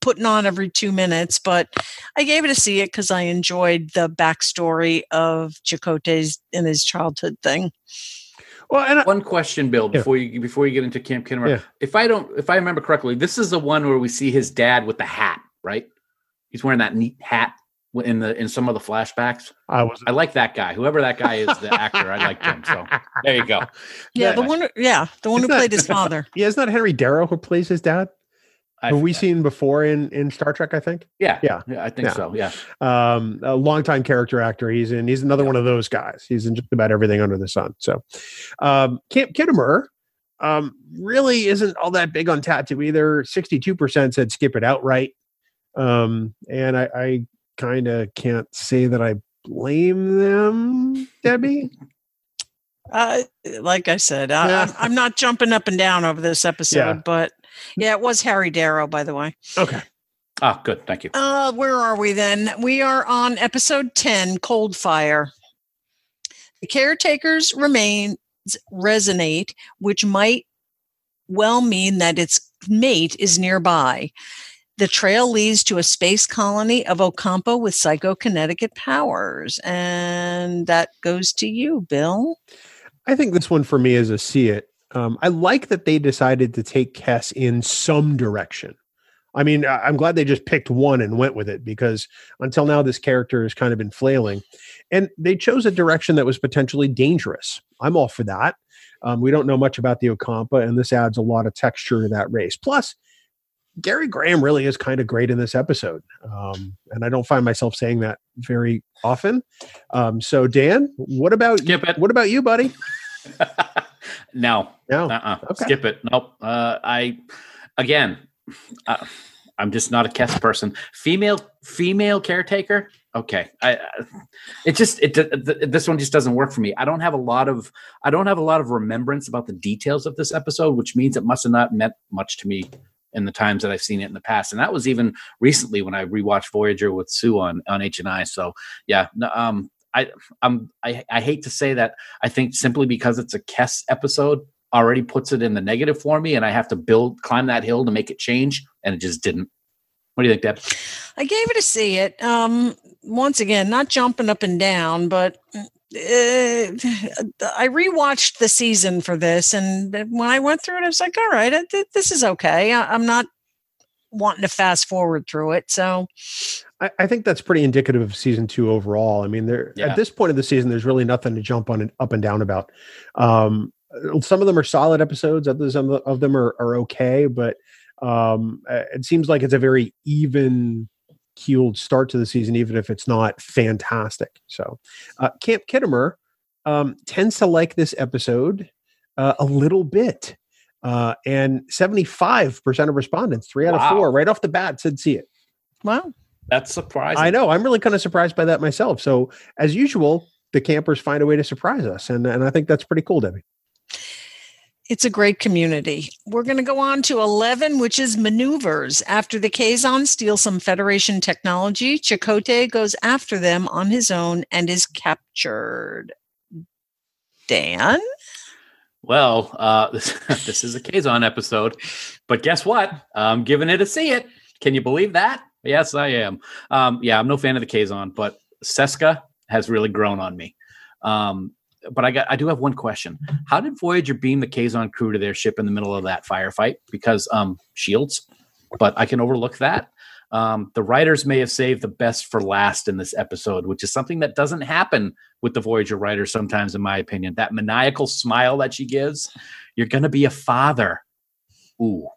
putting on every two minutes. But I gave it a see it because I enjoyed the backstory of Chakotay's in his childhood thing. well, and I, One question, Bill, Yeah. before you before you get into Camp Khitomer. Yeah. If I don't if I remember correctly, this is the one where we see his dad with the hat, right? He's wearing that neat hat in the in some of the flashbacks. I was. I like that guy. Whoever that guy is, the actor, I like him. So there you go. Yeah, the Yeah. one. Yeah, the one who It's played his father. Yeah, isn't that Henry Darrow who plays his dad? I Who we seen before in in Star Trek? I think. Yeah, Yeah. yeah, I think Yeah. so. Yeah, um, a longtime character actor. He's in. He's another one of those guys. He's in just about everything under the sun. So, um, Camp Khitomer um, really isn't all that big on tattoo either. Sixty-two percent said skip it outright, um, and I, I kind of can't say that I blame them, Debbie. Uh, like I said, I, Yeah. I'm, I'm not jumping up and down over this episode, Yeah. but yeah, it was Harry Darrow, by the way. Okay. Ah, good. Thank you. Uh, where are we then? We are on episode 10, Cold Fire. The caretaker's remains resonate, which might well mean that its mate is nearby. The trail leads to a space colony of Ocampa with psychokinetic powers. And that goes to you, Bill. I think this one for me is a see it. Um, I like that they decided to take Kes in some direction. I mean, I'm glad they just picked one and went with it because until now, this character has kind of been flailing. And they chose a direction that was potentially dangerous. I'm all for that. Um, we don't know much about the Ocampa, and this adds a lot of texture to that race. Plus, Gary Graham really is kind of great in this episode. Um, and I don't find myself saying that very often. Um, so, Dan, what about what about you, buddy? no, No. uh-uh. Okay. skip it. Nope. Uh, I again, uh, I'm just not a Kes person. Female, female caretaker. Okay, I, I it just it th- th- this one just doesn't work for me. I don't have a lot of I don't have a lot of remembrance about the details of this episode, which means it must have not meant much to me in the times that I've seen it in the past, and that was even recently when I rewatched Voyager with Sue on on H and I. So yeah, no, um, I I'm I, I hate to say that I think simply because it's a Kes episode already puts it in the negative for me, and I have to build climb that hill to make it change, and it just didn't. What do you think, Deb? I gave it a see it. Um, once again, not jumping up and down, but I rewatched the season for this, and when I went through it, I was like, "All right, this is okay." I, I'm not wanting to fast forward through it, so I, I think that's pretty indicative of season two overall. I mean, there Yeah. at this point of the season, there's really nothing to jump on and up and down about. Um, some of them are solid episodes, others of of them are, are okay, but um, uh, it seems like it's a very even keeled start to the season, even if it's not fantastic. So, uh, Camp Khitomer um, tends to like this episode uh, a little bit. Uh, and 75% of respondents, three out Wow. of four, right off the bat, said see it. well, That's surprising. I know. I'm really kind of surprised by that myself. So, as usual, the campers find a way to surprise us, and and I think that's pretty cool, Debbie. it's a great community. We're going to go on to 11, which is maneuvers. After the Kazon steals some Federation technology, Chakotay goes after them on his own and is captured. Dan? Well, uh, this, this is a Kazon episode, but guess what? I'm giving it a see it. Can you believe that? Yes, I am. Um, yeah, I'm no fan of the Kazon, but Seska has really grown on me. Um, but I got, I do have one question. How did Voyager beam the Kazon crew to their ship in the middle of that firefight? Because um, shields, but I can overlook that. Um, the writers may have saved the best for last in this episode, which is something that doesn't happen with the Voyager writers sometimes, in my opinion. That maniacal smile that she gives, you're going to be a father. Ooh,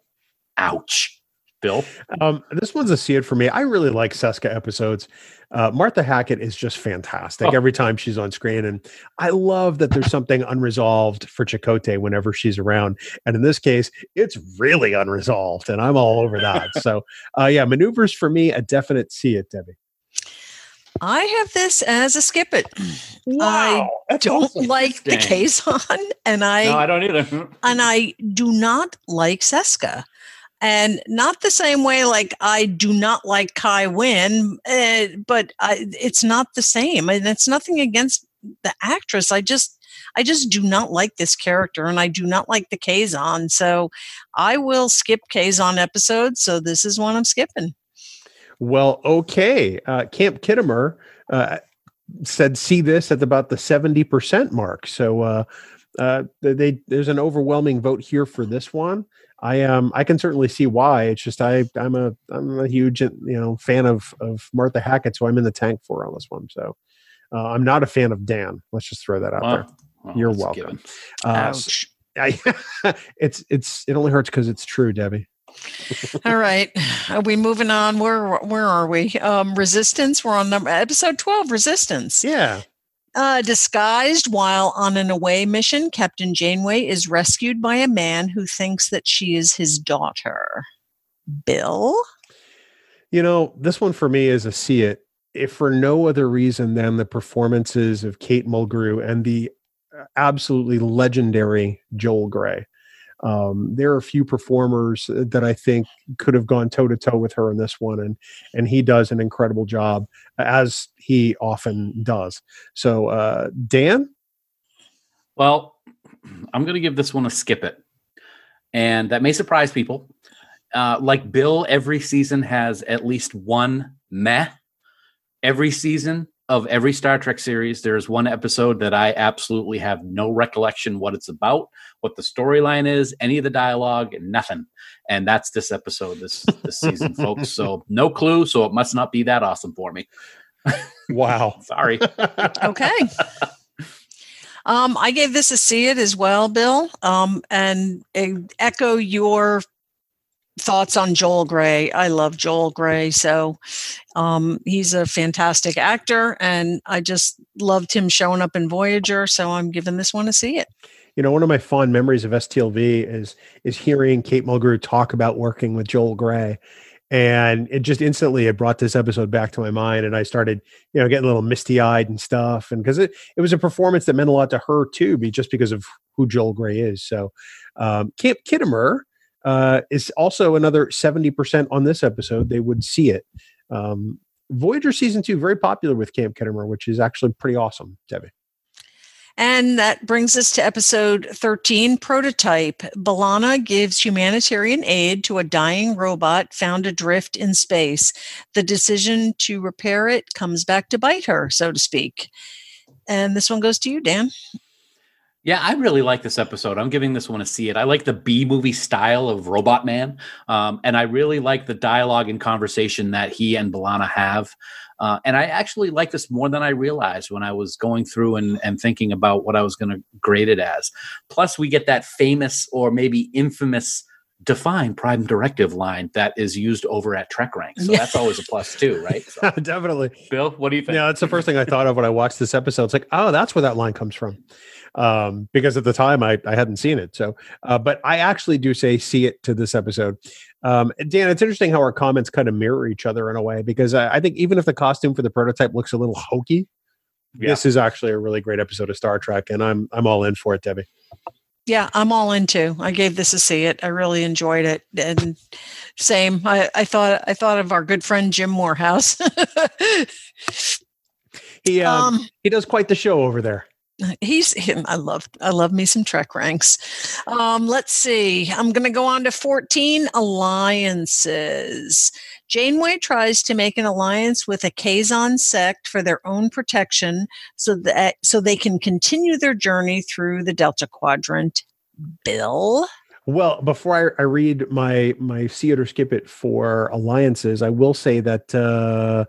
ouch. Bill? Um, this one's a see it for me. I really like Seska episodes. Uh, Martha Hackett is just fantastic Oh. every time she's on screen, and I love that there's something unresolved for Chakotay whenever she's around. And in this case, it's really unresolved, and I'm all over that. so, uh, yeah, maneuvers for me a definite see it, Debbie. I have this as a skip it. Wow, I don't awesome. like the Dang. Kazon, and I no, I don't either. and I do not like Seska. And not the same way, like I do not like Kai Winn uh, but I, it's not the same. And it's nothing against the actress. I just, I just do not like this character, and I do not like the Kazon. So I will skip Kazon episodes. So this is one I'm skipping. Well, okay. Uh, Camp Khitomer uh, said see this at about the 70% mark. So uh, they, they there's an overwhelming vote here for this one. I um I can certainly see why. It's just I I'm a I'm a huge you know fan of of Martha Hackett, so I'm in the tank for her on this one. So uh, I'm not a fan of Dan. Let's just throw that out there. Well, well, You're welcome. Uh, Ouch. I, it's it's it only hurts because it's true, Debbie. All right. Are we moving on? Where where are we? Um, resistance. We're on number episode 12, Resistance. Yeah. Uh, disguised while on an away mission, Captain Janeway is rescued by a man who thinks that she is his daughter. Bill? You know, this one for me is a see it, if for no other reason than the performances of Kate Mulgrew and the uh, absolutely legendary Joel Grey. Um, there are a few performers that I think could have gone toe to toe with her in this one, and and he does an incredible job as he often does. So, uh, Dan, Well, I'm going to give this one a skip it. And that may surprise people. Uh, like Bill, every season has at least one meh. Every season of every Star Trek series, there's one episode that I absolutely have no recollection what it's about, what the storyline is, any of the dialogue, nothing. And that's this episode this this season, folks. So no clue. So it must not be that awesome for me. wow, Sorry. Okay. um, I gave this a see it as well, Bill. Um, and echo your thoughts on Joel Grey. I love Joel Grey. So um, he's a fantastic actor, and I just loved him showing up in Voyager. So I'm giving this one a see it. you know, one of my fond memories of STLV is is hearing Kate Mulgrew talk about working with Joel Grey, and it just instantly it brought this episode back to my mind, and I started, you know, getting a little misty eyed and stuff, and because it it was a performance that meant a lot to her too, be just because of who Joel Grey is. So, um, Camp Khitomer uh, is also another seventy percent on this episode. They would see it. Um, Voyager season two very popular with Camp Khitomer, which is actually pretty awesome, Debbie. And that brings us to episode 13 Prototype. B'Elanna gives humanitarian aid to a dying robot found adrift in space. The decision to repair it comes back to bite her, so to speak. And this one goes to you, Dan. Yeah, I really like this episode. I'm giving this one a see it. I like the B movie style of Robot Man, um, and I really like the dialogue and conversation that he and B'Elanna have. Uh, and I actually like this more than I realized when I was going through and, and thinking about what I was going to grade it as. Plus, we get that famous or maybe infamous define prime directive line that is used over at Trek Rank. So Yeah. that's always a plus too, right? So, Definitely. Bill, what do you think? Yeah, that's the first thing I thought of when I watched this episode. It's like, oh, that's where that line comes from. Um, because at the time I, I hadn't seen it. So, uh, but I actually do say see it to this episode. Um, Dan, it's interesting how our comments kind of mirror each other in a way because I, I think even if the costume for the prototype looks a little hokey, Yeah. this is actually a really great episode of Star Trek, and I'm I'm all in for it, Debbie. Yeah, I'm all into. I gave this a see it. I really enjoyed it. And same. I, I thought I thought of our good friend Jim Morehouse. He um, um, he does quite the show over there. He's him. I love I love me some Trek ranks. Um, let's see. I'm gonna go on to 14 alliances. Janeway tries to make an alliance with a Kazon sect for their own protection so that so they can continue their journey through the Delta Quadrant. Bill. Well, before I, I read my my see it or skip it for alliances, I will say that uh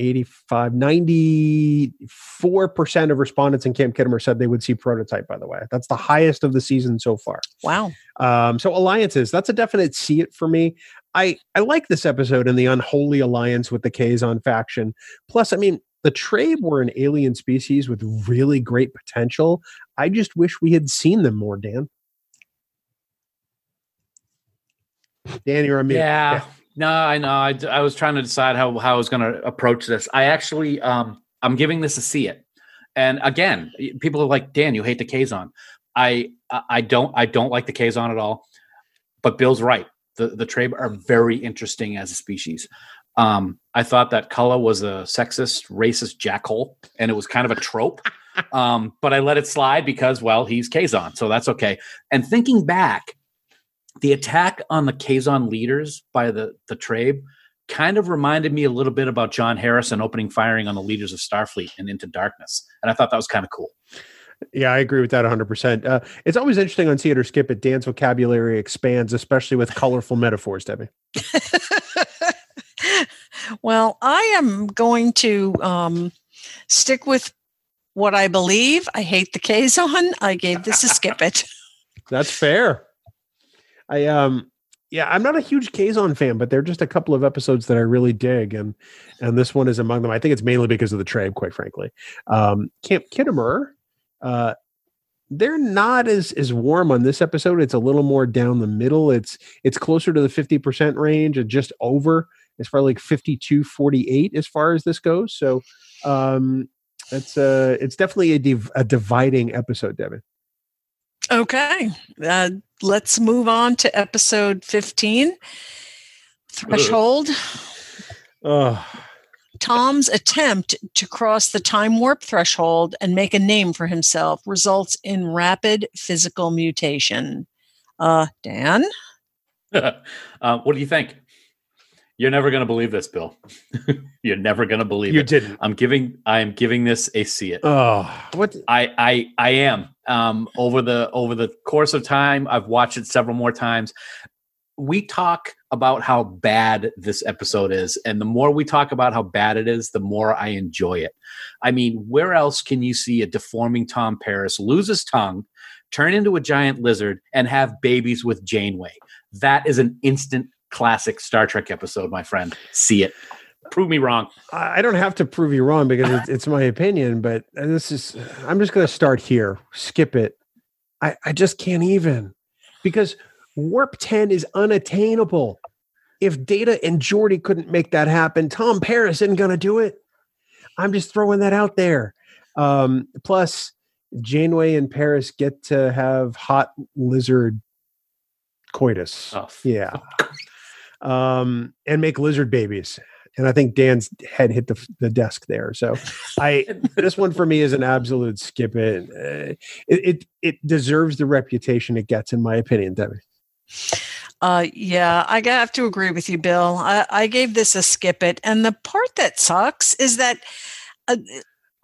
85 94% of respondents in Camp Khitomer said they would see prototype by the way. That's the highest of the season so far. Wow. Um so alliances, that's a definite see it for me. I I like this episode and the unholy alliance with the Kazon faction. Plus, I mean, the Trabe were an alien species with really great potential. I just wish we had seen them more, Dan. Dan, you're on mute. Yeah. No, I know. I, I was trying to decide how, how I was going to approach this. I actually, um, I'm giving this a see it. And again, people are like, Dan, you hate the Kazon. I, I don't, I don't like the Kazon at all. But Bill's right. The the Trabe are very interesting as a species. Um, I thought that Culluh was a sexist, racist jackhole, and it was kind of a trope. um, but I let it slide because, well, he's Kazon, so that's okay. And thinking back, the attack on the Kazon leaders by the the Trabe kind of reminded me a little bit about John Harrison opening firing on the leaders of Starfleet and Into Darkness, and I thought that was kind of cool. Yeah, I agree with that 100%. Uh, it's always interesting on See It or Skip It. Dan's vocabulary expands, especially with colorful metaphors, Debbie. well, I am going to um, stick with what I believe. I hate the Kazon. I gave this a skip it. That's fair. I um yeah, I'm not a huge Kazon fan, but they're just a couple of episodes that I really dig, and and this one is among them. I think it's mainly because of the Trabe, quite frankly. Um, Camp Khitomer, uh, they're not as as warm on this episode. It's a little more down the middle. It's it's closer to the 50% range and just over as far like 52 48 as far as this goes. So um it's uh it's definitely a div- a dividing episode, Devin. Okay. Uh, let's move on to episode 15 Threshold. Oh, Tom's attempt to cross the time warp threshold and make a name for himself results in rapid physical mutation. Uh, Dan? uh, what do you think? You're never going to believe this, Bill. You're never going to believe you it. didn't. I'm giving. I am giving this a see it. Oh, what? I I I am. Um, over the over the course of time, I've watched it several more times. We talk about how bad this episode is, and the more we talk about how bad it is, the more I enjoy it. I mean, where else can you see a deforming Tom Paris lose his tongue, turn into a giant lizard, and have babies with Janeway? That is an instant classic Star Trek episode, my friend. See it. Prove me wrong. I don't have to prove you wrong because it's, it's my opinion, but this is. I'm just going to start here. Skip it. I I just can't even because warp ten is unattainable. If Data and Geordi couldn't make that happen, Tom Paris isn't going to do it. I'm just throwing that out there. Um, plus, Janeway and Paris get to have hot lizard coitus. Oh, Yeah. Um, and make lizard babies. And I think Dan's head hit the, the desk there. So I this one for me is an absolute skip it. Uh, it, it it deserves the reputation it gets, in my opinion, Debbie. Uh, yeah, I have to agree with you, Bill. I, I gave this a skip it. And the part that sucks is that uh,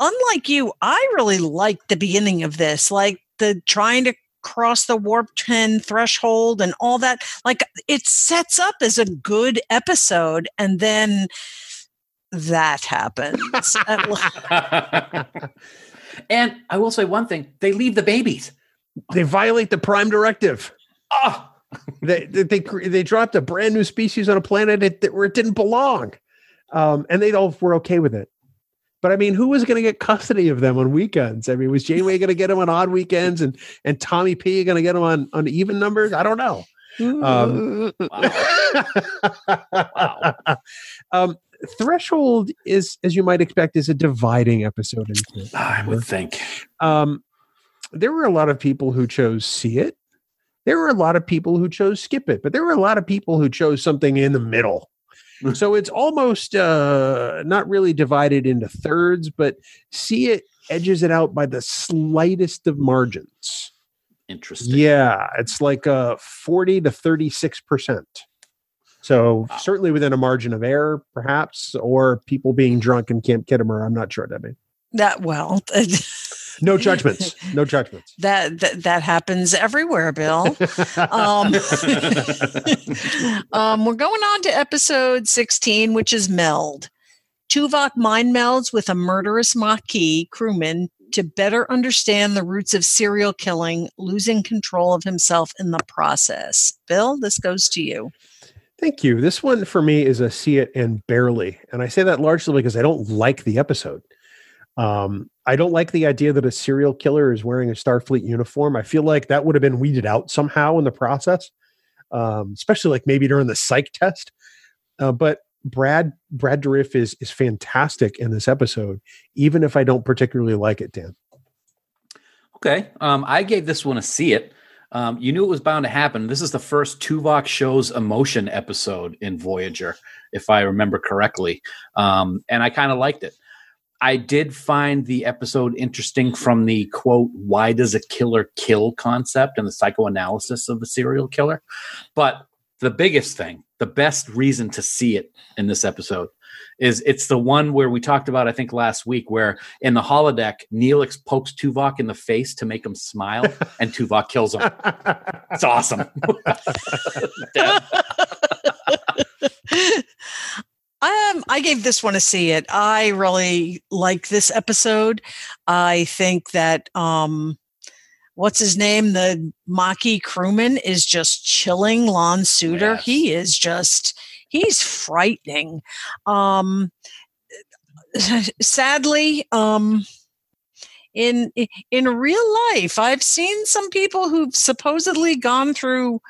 unlike you, I really liked the beginning of this, like the trying to cross the warp 10 threshold and all that. Like it sets up as a good episode, and then that happens. and I will say one thing: they leave the babies. They violate the Prime Directive. Oh, they, they they they dropped a brand new species on a planet it, that- where it didn't belong, um, and they all were okay with it. But I mean, who was going to get custody of them on weekends? I mean, was Janeway going to get them on odd weekends, and and Tommy P going to get them on on even numbers? I don't know. Um, um, Threshold is, as you might expect, is a dividing episode. Into. I would think. um, there were a lot of people who chose see it. There were a lot of people who chose skip it, but there were a lot of people who chose something in the middle. so it's almost uh, not really divided into thirds, but see it edges it out by the slightest of margins. Interesting. Yeah, it's like uh, 40 to 36%. So Wow. certainly within a margin of error, perhaps, or people being drunk in Camp Khitomer. I'm not sure, Debbie. that well, No judgments. No judgments. that, that that happens everywhere, Bill. Um, um, we're going on to episode 16, which is Meld. Tuvok mind melds with a murderous Maquis crewman to better understand the roots of serial killing, losing control of himself in the process. Bill, this goes to you. Thank you. This one for me is a see it and barely. And I say that largely because I don't like the episode. Um, I don't like the idea that a serial killer is wearing a Starfleet uniform. I feel like that would have been weeded out somehow in the process, um, especially like maybe during the psych test. Uh, but Brad Brad Dourif is is fantastic in this episode, even if I don't particularly like it, Dan. Okay. Um, I gave this one a see it. Um, you knew it was bound to happen. This is the first Tuvok shows emotion episode in Voyager, if I remember correctly. Um, and I kind of liked it. I did find the episode interesting from the quote, why does a killer kill concept and the psychoanalysis of a serial killer. But the biggest thing, the best reason to see it in this episode is it's the one where we talked about, I think last week, where in the holodeck, Neelix pokes Tuvok in the face to make him smile, and Tuvok kills him. It's awesome. Um, I gave this one a see it. I really like this episode. I think that um what's his name? The Maquis crewman is just chilling Lon Suder. Yes. He is just he's frightening. Um sadly, um in in real life, I've seen some people who've supposedly gone through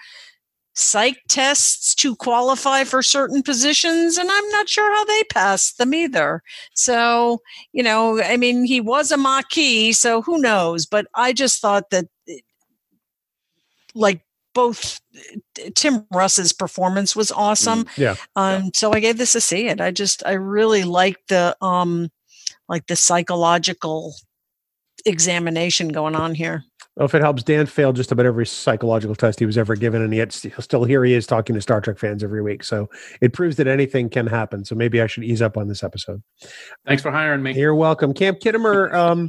psych tests to qualify for certain positions and i'm not sure how they passed them either. So you know i mean he was a maquis so who knows? But i just thought that like both tim russ's performance was awesome. Yeah. um so i gave this a see it i just i really liked the um like the psychological examination going on here Well, if it helps, Dan failed just about every psychological test he was ever given, and yet st- still here he is talking to Star Trek fans every week. So it proves that anything can happen. So maybe I should ease up on this episode. Thanks for hiring me. You're welcome, Camp Khitomer. Um,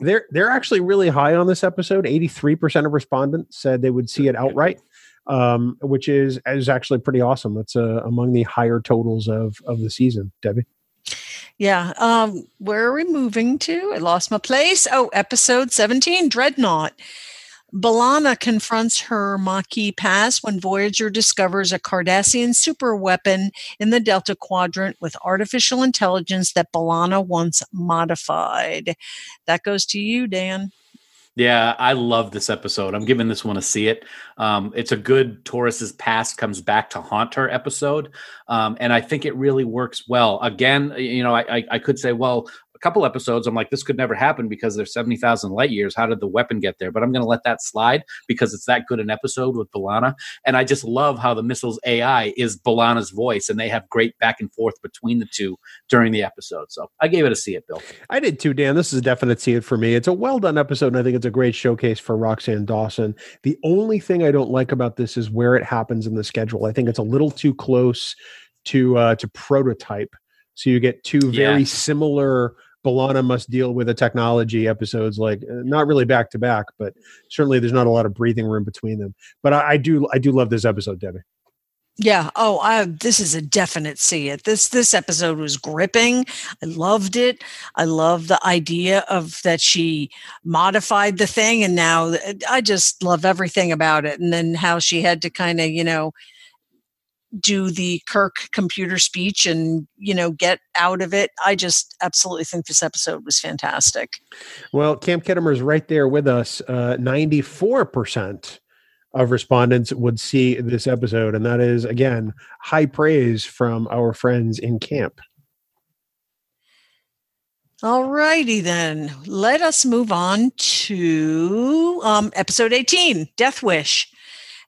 they're they're actually really high on this episode. Eighty three percent of respondents said they would see it outright, um, which is is actually pretty awesome. That's uh, among the higher totals of of the season. Debbie. Yeah. Um, where are we moving to? I lost my place. Oh, episode 17, Dreadnought. B'Elanna confronts her Maquis past when Voyager discovers a Cardassian super weapon in the Delta Quadrant with artificial intelligence that B'Elanna once modified. That goes to you, Dan. Yeah, I love this episode. I'm giving this one a see it. Um, it's a good Torres's past comes back to haunt her episode, um, and I think it really works well. Again, you know, I, I, I could say, well, couple episodes, I'm like, this could never happen because there's seventy thousand light years. How did the weapon get there? But I'm going to let that slide because it's that good an episode with B'Elanna, and I just love how the missile's AI is B'Elanna's voice, and they have great back and forth between the two during the episode. So I gave it a see it, Bill. I did too, Dan. This is a definite see it for me. It's a well done episode, and I think it's a great showcase for Roxann Dawson. The only thing I don't like about this is where it happens in the schedule. I think it's a little too close to uh, to prototype. So you get two very Yes. similar B'Elanna must deal with the technology episodes, like uh, not really back to back, but certainly there's not a lot of breathing room between them. But I, I do I do love this episode, Debbie. Yeah. Oh, I, this is a definite see it. This this episode was gripping. I loved it. I love the idea of that she modified the thing, and now I just love everything about it. And then how she had to kind of you know do the Kirk computer speech and you know get out of it. I just absolutely think this episode was fantastic. Well, Camp Khitomer's right there with us. Uh, 94% of respondents would see this episode. And that is, again, high praise from our friends in camp. All righty then. Let us move on to um, episode 18 Death Wish.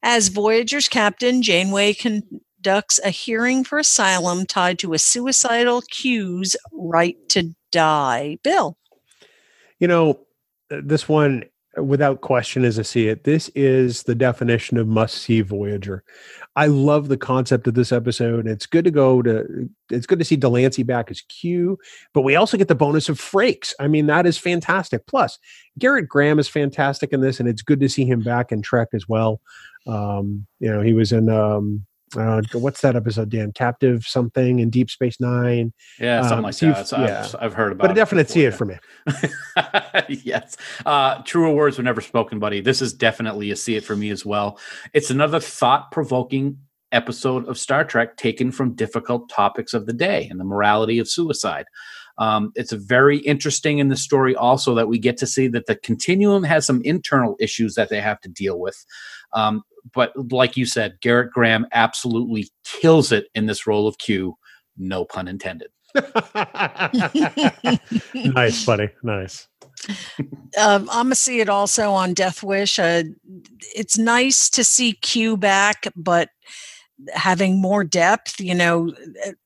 As Voyager's captain, Janeway conducts a hearing for asylum tied to a suicidal Q's right to die. Bill. You know, uh, this one, without question, as I see it. This is the definition of must see Voyager. I love the concept of this episode. It's good to go to, it's good to see de Lancie back as Q, but we also get the bonus of Frakes. I mean, that is fantastic. Plus, Gerrit Graham is fantastic in this, and it's good to see him back in Trek as well. Um, you know, he was in, um, uh, what's that episode, Dan? Captive something in Deep Space Nine. Yeah, something Um, like so that. So I've, yeah. I've heard about But a it definite see it for me. yes. Uh, truer words were never spoken, buddy. This is definitely a see it for me as well. It's another thought provoking episode of Star Trek taken from difficult topics of the day and the morality of suicide. Um, it's very interesting in the story also that we get to see that the continuum has some internal issues that they have to deal with. Um, but like you said, Gerrit Graham absolutely kills it in this role of Q. No pun intended. nice, buddy. Nice. Um, I'm gonna see it also on Death Wish. Uh, it's nice to see Q back, but having more depth. You know, at,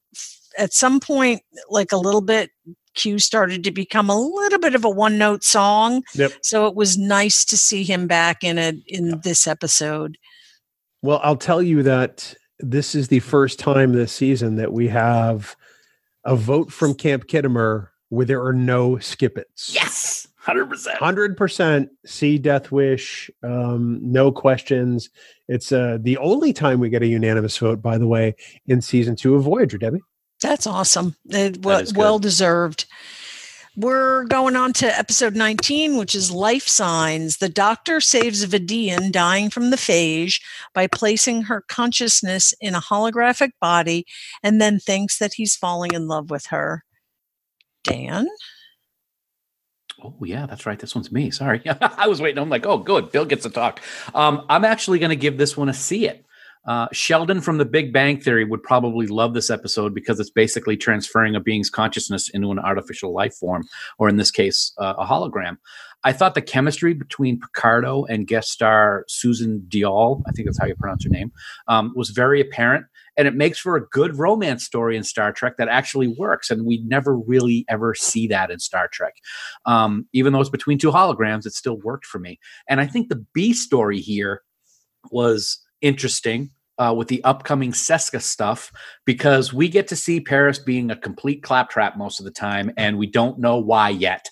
at some point, like a little bit, Q started to become a little bit of a one note song. Yep. So it was nice to see him back in a in this episode. Well, I'll tell you that this is the first time this season that we have a vote from Camp Khitomer where there are no skippets. Yes. 100%. Hundred percent see Death Wish, um, no questions. It's uh, the only time we get a unanimous vote, by the way, in season two of Voyager. Debbie, That's awesome. It, well, is good. well deserved. We're going on to episode 19, which is Life Signs. The doctor saves Vidian dying from the phage by placing her consciousness in a holographic body and then thinks that he's falling in love with her. Dan? Oh yeah, that's right. This one's me. Sorry, I was waiting. I'm like, oh, good. Bill gets to talk. Um, I'm actually going to give this one a see it. Uh, Sheldon from The Big Bang Theory would probably love this episode because it's basically transferring a being's consciousness into an artificial life form, or in this case, uh, a hologram. I thought the chemistry between Picardo and guest star Susan Diol, I think that's how you pronounce her name, um, was very apparent. And it makes for a good romance story in Star Trek that actually works. And we never really ever see that in Star Trek. Um, even though it's between two holograms, it still worked for me. And I think the B story here was interesting uh, with the upcoming Seska stuff because we get to see Paris being a complete claptrap most of the time, and we don't know why yet.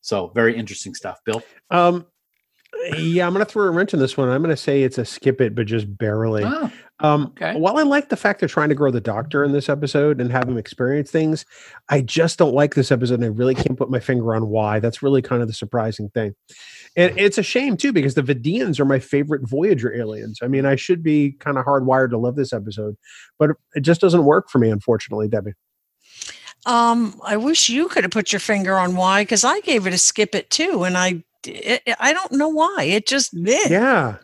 So very interesting stuff, Bill. um, yeah, I'm going to throw a wrench in this one. I'm going to say it's a skip it, but just barely. Ah, Um, Okay. While I like the fact they're trying to grow the doctor in this episode and have him experience things, I just don't like this episode, and I really can't put my finger on why. That's really kind of the surprising thing, and it's a shame too because the Vidians are my favorite Voyager aliens. I mean, I should be kind of hardwired to love this episode, but it just doesn't work for me, unfortunately, Debbie. Um, I wish you could have put your finger on why, because I gave it a skip it too, and I it, I don't know why. It just eh. Yeah,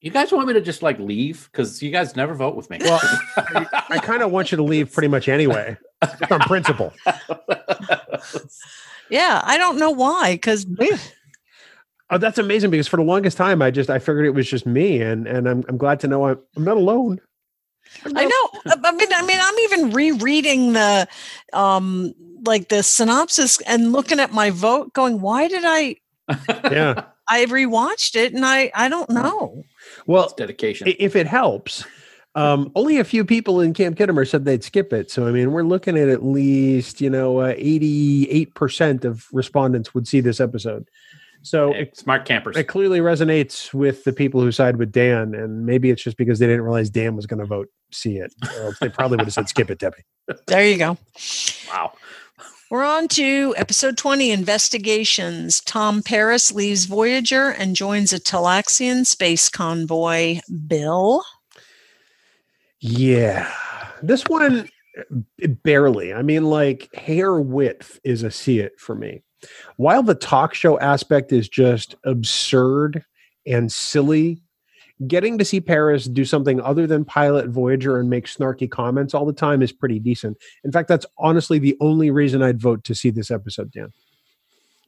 you guys want me to just like leave because you guys never vote with me. Well, I kind of want you to leave pretty much anyway, just on principle. yeah, I don't know why, because Oh, that's amazing because for the longest time, I just I figured it was just me, and and I'm I'm glad to know I'm, I'm not alone. I know. I mean, I mean, I'm even rereading the, um, like the synopsis and looking at my vote, going, "Why did I?" Yeah. I rewatched it, and I I don't know. Well, It's dedication. if it helps, Um, only a few people in Camp Khitomer said they'd skip it. So, I mean, we're looking at at least, you know, uh, 88% of respondents would see this episode. So Hey, it, smart campers. it clearly resonates with the people who side with Dan. And maybe it's just because they didn't realize Dan was going to vote see it. Or they probably would have said skip it, Debbie. There you go. Wow. We're on to episode 20 Investigations. Tom Paris leaves Voyager and joins a Talaxian space convoy. Bill. Yeah. This one barely. I mean, like hair width is a see it for me. While the talk show aspect is just absurd and silly, getting to see Paris do something other than pilot Voyager and make snarky comments all the time is pretty decent. In fact, that's honestly the only reason I'd vote to see this episode, Dan.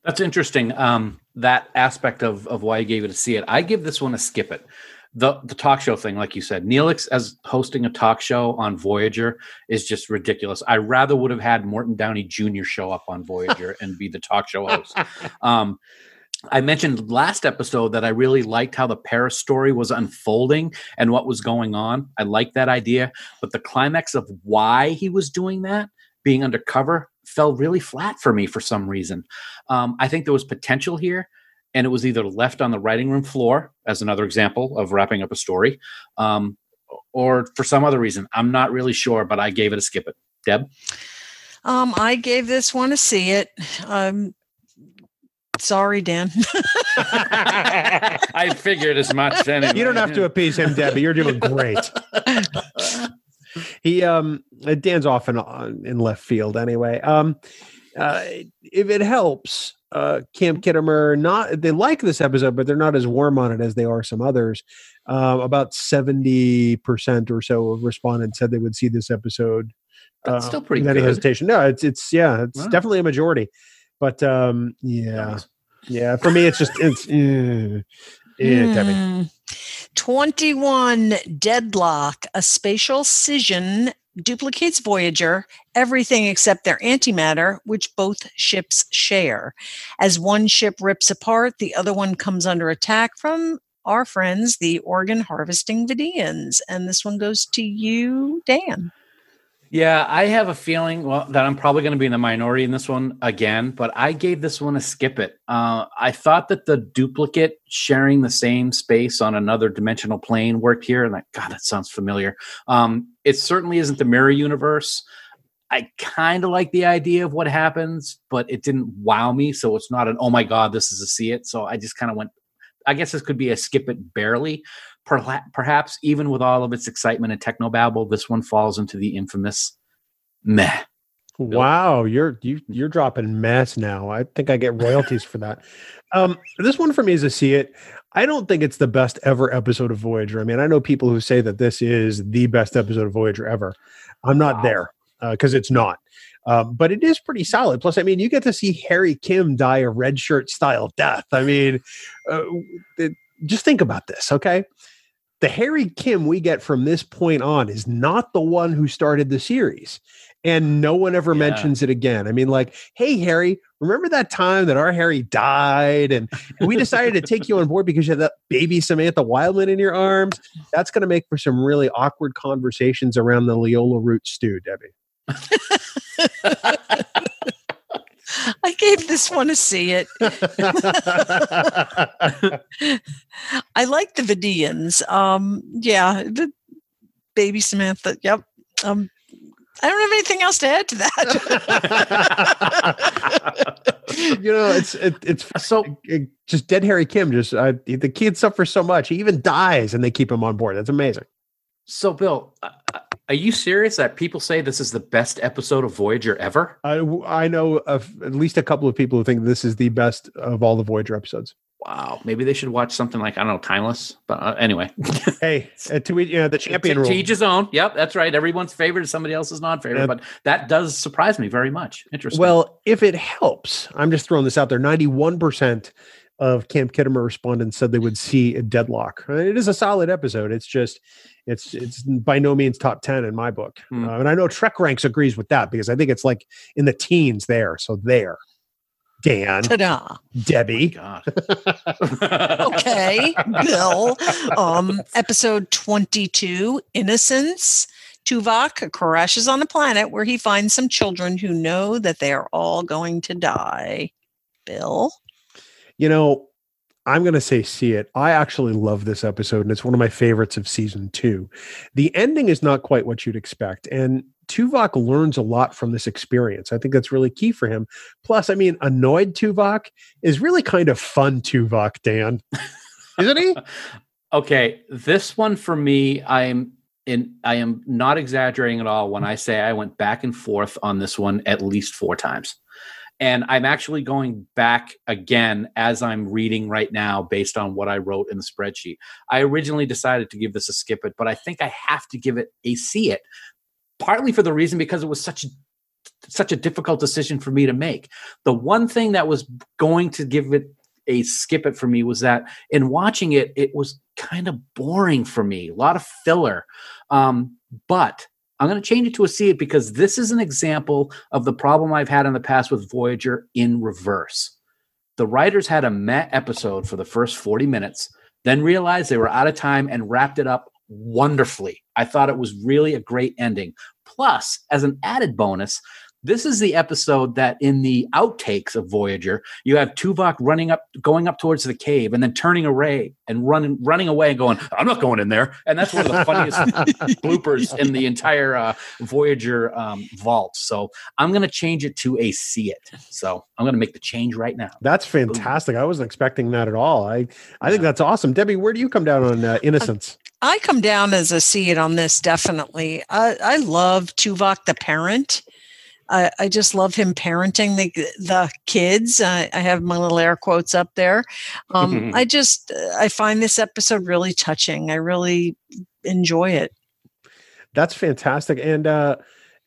That's interesting. Um, that aspect of, of why you gave it a see it. I give this one a skip it. The the talk show thing, like you said, Neelix as hosting a talk show on Voyager is just ridiculous. I rather would have had Morton Downey Jr. show up on Voyager and be the talk show host. Um, I mentioned last episode that I really liked how the Paris story was unfolding and what was going on. I liked that idea, but the climax of why he was doing that, being undercover, fell really flat for me for some reason. Um, I think there was potential here, and it was either left on the writing room floor as another example of wrapping up a story, um, or for some other reason. I'm not really sure, but I gave it a skip it. Deb, Um, I gave this one a see it. Um, sorry, Dan. I figured as much. Anyway. You don't have to appease him, Debbie. You're doing great. he um uh, Dan's off and on in left field anyway. Um uh if it helps, uh Camp Khitomer not they like this episode, but they're not as warm on it as they are some others. Um about 70% or so of respondents said they would see this episode. That's uh, still pretty without any hesitation. No, it's it's yeah, it's Wow. definitely a majority. But um yeah. Yeah, for me it's just it's eh, eh, Debbie. Hmm. 21 Deadlock, a spatial scission duplicates Voyager, everything except their antimatter, which both ships share. As one ship rips apart, the other one comes under attack from our friends, the organ harvesting Vidians. And this one goes to you, Dan. Yeah, I have a feeling well that I'm probably going to be in the minority in this one again, but I gave this one a skip it. Uh, I thought that the duplicate sharing the same space on another dimensional plane worked here, and like God, that sounds familiar. Um, it certainly isn't the mirror universe. I kind of like the idea of what happens, but it didn't wow me. So it's not an oh my god, this is a see it. So I just kind of went. I guess this could be a skip it barely. Perla- Perhaps even with all of its excitement and technobabble, this one falls into the infamous meh. Wow, you're you you're dropping mess now. I think I get royalties for that. Um, this one for me is a see it. I don't think it's the best ever episode of Voyager. I mean, I know people who say that this is the best episode of Voyager ever. I'm not Wow. there because it's not. Um, but it is pretty solid. Plus, I mean, you get to see Harry Kim die a red shirt style death. I mean, uh, it, just think about this, okay? The Harry Kim we get from this point on is not the one who started the series and no one ever Yeah. mentions it again. I mean, like, hey, Harry, remember that time that our Harry died and, and we decided to take you on board because you had that baby Samantha Wildman in your arms? That's going to make for some really awkward conversations around the Leola root stew, Debbie. I gave this one a see it. I like the Vidians. Um, yeah, the baby Samantha. Yep. Um, I don't have anything else to add to that. you know, it's it, it's So it- just dead Harry Kim. Just uh, the kid suffers so much, he even dies, and they keep him on board. That's amazing. So, Bill, uh, are you serious that people say this is the best episode of Voyager ever? I I know of at least a couple of people who think this is the best of all the Voyager episodes. Wow, maybe they should watch something like I don't know, Timeless. But uh, anyway, Hey, uh, to you know, the champion to, rule. to each his own. Yep, that's right. Everyone's favorite is somebody else's non-favorite, Yeah. but that does surprise me very much. Interesting. Well, if it helps, I'm just throwing this out there. 91% of Camp Khitomer respondents said they would see a deadlock. Uh, It is a solid episode. It's just, it's it's by no means top 10 in my book. Hmm. Uh, and I know Trek Ranks agrees with that because I think it's like in the teens there. So there. Dan, Ta-da. Debbie. God. Okay, Bill. Um, episode 22, Innocence. Tuvok crashes on a planet where he finds some children who know that they are all going to die. Bill. You know, I'm going to say see it. I actually love this episode, and it's one of my favorites of season two. The ending is not quite what you'd expect, and Tuvok learns a lot from this experience. I think that's really key for him. Plus, I mean, annoyed Tuvok is really kind of fun Tuvok, Dan. Isn't he? Okay, this one for me, I'm in. I am not exaggerating at all when I say I went back and forth on this one at least four times, and I'm actually going back again as I'm reading right now based on what I wrote in the spreadsheet. I originally decided to give this a skip it, but I think I have to give it a see it, partly for the reason because it was such a such a difficult decision for me to make. The one thing that was going to give it a skip it for me was that in watching it, it was kind of boring for me, a lot of filler. Um, but I'm going to change it to a see it because this is an example of the problem I've had in the past with Voyager in reverse. The writers had a meh episode for the first 40 minutes, then realized they were out of time and wrapped it up wonderfully. I thought it was really a great ending. Plus, as an added bonus, this is the episode that in the outtakes of Voyager, you have Tuvok running up, going up towards the cave, and then turning away and running, running away and going, "I'm not going in there." And that's one of the funniest bloopers in the entire uh, Voyager um, vault. So I'm going to change it to a see it. So I'm going to make the change right now. That's fantastic. I wasn't expecting that at all. I, I think that's awesome. Debbie, where do you come down on uh, innocence? I come down as a see it on this, definitely. I, I love Tuvok the parent. I, I just love him parenting the the kids. I, I have my little air quotes up there. Um, I just I find this episode really touching. I really enjoy it. That's fantastic. And uh,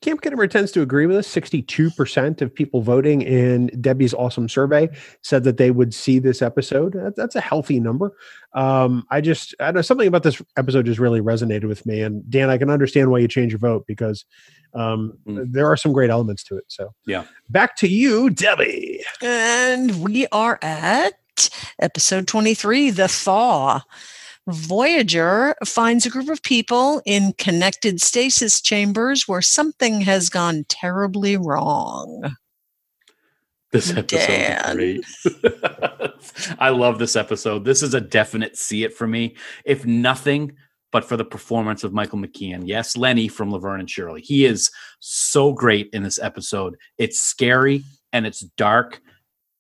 Camp Khitomer tends to agree with us. 62% of people voting in Debbie's awesome survey said that they would see this episode. That, that's a healthy number. Um, I just, I know something about this episode just really resonated with me. And Dan, I can understand why you change your vote because um, Mm. there are some great elements to it. So, Yeah. back to you, Debbie. And we are at episode 23 The Thaw. Voyager finds a group of people in connected stasis chambers where something has gone terribly wrong. Uh. This episode is great. I love this episode. This is a definite see it for me. If nothing but for the performance of Michael McKean. Yes, Lenny from Laverne and Shirley. He is so great in this episode. It's scary and it's dark,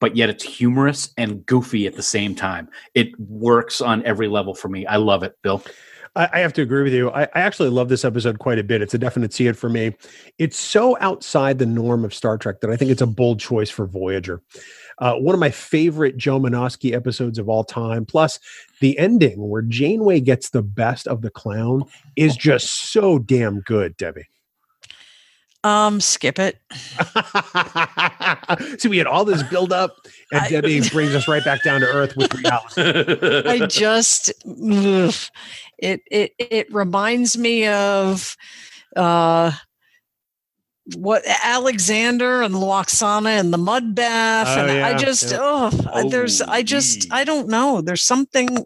but yet it's humorous and goofy at the same time. It works on every level for me. I love it, Bill. I, have to agree with you. I, actually love this episode quite a bit. It's a definite see it for me. It's so outside the norm of Star Trek that I think it's a bold choice for Voyager. Uh, one of my favorite Joe Menosky episodes of all time. Plus, the ending where Janeway gets the best of the clown is just so damn good, Debbie. Um, skip it. so we had all this build up, and I- Debbie brings us right back down to earth with reality. I just ugh. it it it reminds me of uh what Alexander and Lwaxana and the mud bath Oh, and I just yeah. oh, there's I just I don't know there's something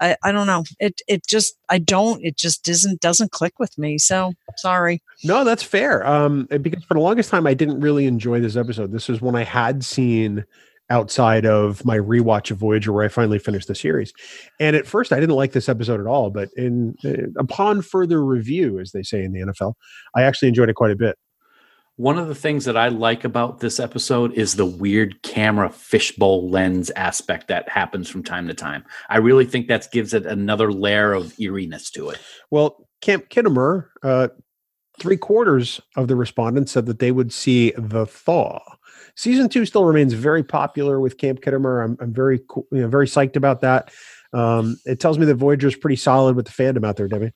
I, I don't know it it just I don't it just doesn't doesn't click with me so sorry No, that's fair. Um, because for the longest time, I didn't really enjoy this episode. This is one I had seen outside of my rewatch of Voyager, where I finally finished the series. And at first, I didn't like this episode at all. But in uh, upon further review, as they say in the NFL, I actually enjoyed it quite a bit. One of the things that I like about this episode is the weird camera fishbowl lens aspect that happens from time to time. I really think that gives it another layer of eeriness to it. Well, Camp Khitomer, uh, three quarters of the respondents said that they would see the thaw. Season two still remains very popular with Camp Khitomer. I'm, I'm very you know, very psyched about that. Um, it tells me that Voyager is pretty solid with the fandom out there, Debbie.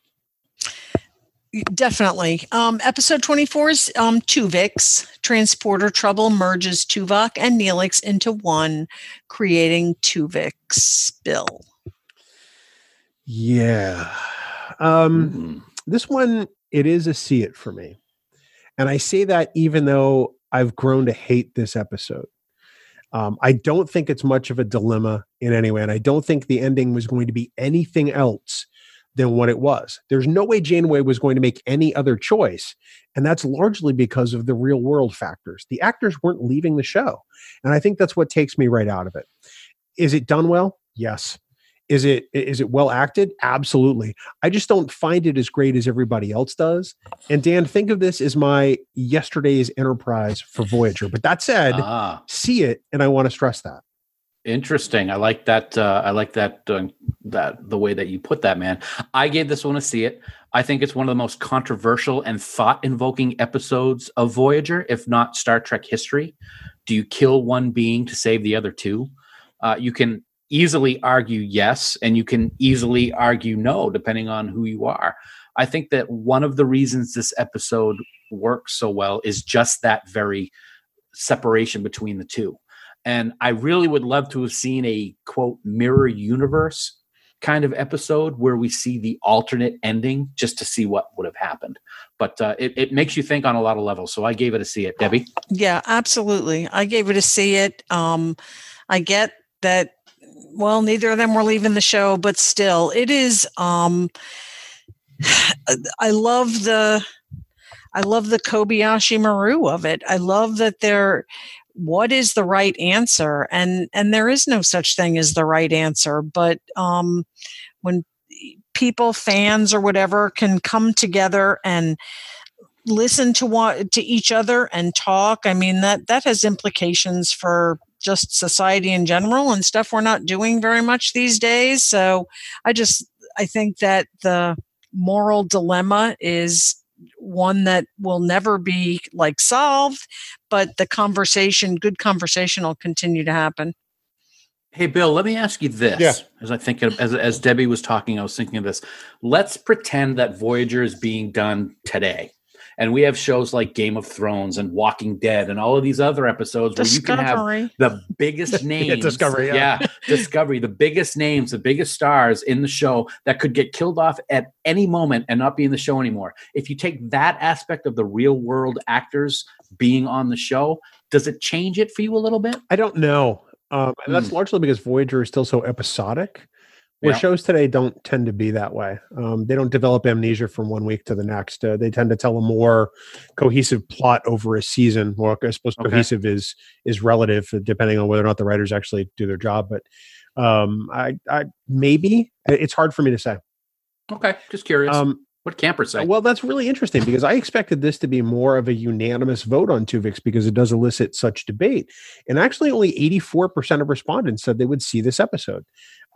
Definitely. Um, episode 24 is um, Tuvix. Transporter trouble merges Tuvok and Neelix into one, creating Tuvix. Bill. Yeah. Um, Mm. this one, it is a see it for me. And I say that even though I've grown to hate this episode. Um, I don't think it's much of a dilemma in any way, and I don't think the ending was going to be anything else than what it was. There's no way Janeway was going to make any other choice, and that's largely because of the real world factors. The actors weren't leaving the show, and I think that's what takes me right out of it. Is it done well? Yes. Is it is it well acted? Absolutely. I just don't find it as great as everybody else does. And Dan, think of this as my yesterday's enterprise for Voyager. But that said, Ah, see it, and I want to stress that. Interesting. I like that. Uh, I like that. Uh, that the way that you put that, man. I gave this one a see it. I think it's one of the most controversial and thought-invoking episodes of Voyager, if not Star Trek history. Do you kill one being to save the other two? Uh, you can easily argue yes, and you can easily argue no, depending on who you are. I think that one of the reasons this episode works so well is just that very separation between the two. And I really would love to have seen a quote mirror universe kind of episode where we see the alternate ending just to see what would have happened. But uh, it, it makes you think on a lot of levels. So I gave it a see it. Debbie? Yeah, absolutely. I gave it a see it. Um, I get that. Well, neither of them were leaving the show, but still, it is. Um, I love the, I love the Kobayashi Maru of it. I love that they're. What is the right answer? And and there is no such thing as the right answer. But um, when people, fans, or whatever, can come together and listen to what to each other and talk i mean that that has implications for just society in general and stuff we're not doing very much these days so i just i think that the moral dilemma is one that will never be like solved but the conversation good conversation will continue to happen Hey, Bill, let me ask you this. Yeah. As I think, of, as, as Debbie was talking, I was thinking of this. Let's pretend that Voyager is being done today. And we have shows like Game of Thrones and Walking Dead and all of these other episodes where you can have discovery the biggest names. Discovery, yeah. Discovery, the biggest names, the biggest stars in the show that could get killed off at any moment and not be in the show anymore. If you take that aspect of the real world actors being on the show, does it change it for you a little bit? I don't know. Um, and that's largely because Voyager is still so episodic. Where Yeah. shows today don't tend to be that way. Um, they don't develop amnesia from one week to the next. Uh, they tend to tell a more cohesive plot over a season. Well, I suppose Okay. cohesive is is relative uh, depending on whether or not the writers actually do their job. But um, I, I maybe it's hard for me to say. Okay, just curious. Um, what camper say? well, that's really interesting because I expected this to be more of a unanimous vote on Tuvix because it does elicit such debate. And actually, only 84% of respondents said they would see this episode.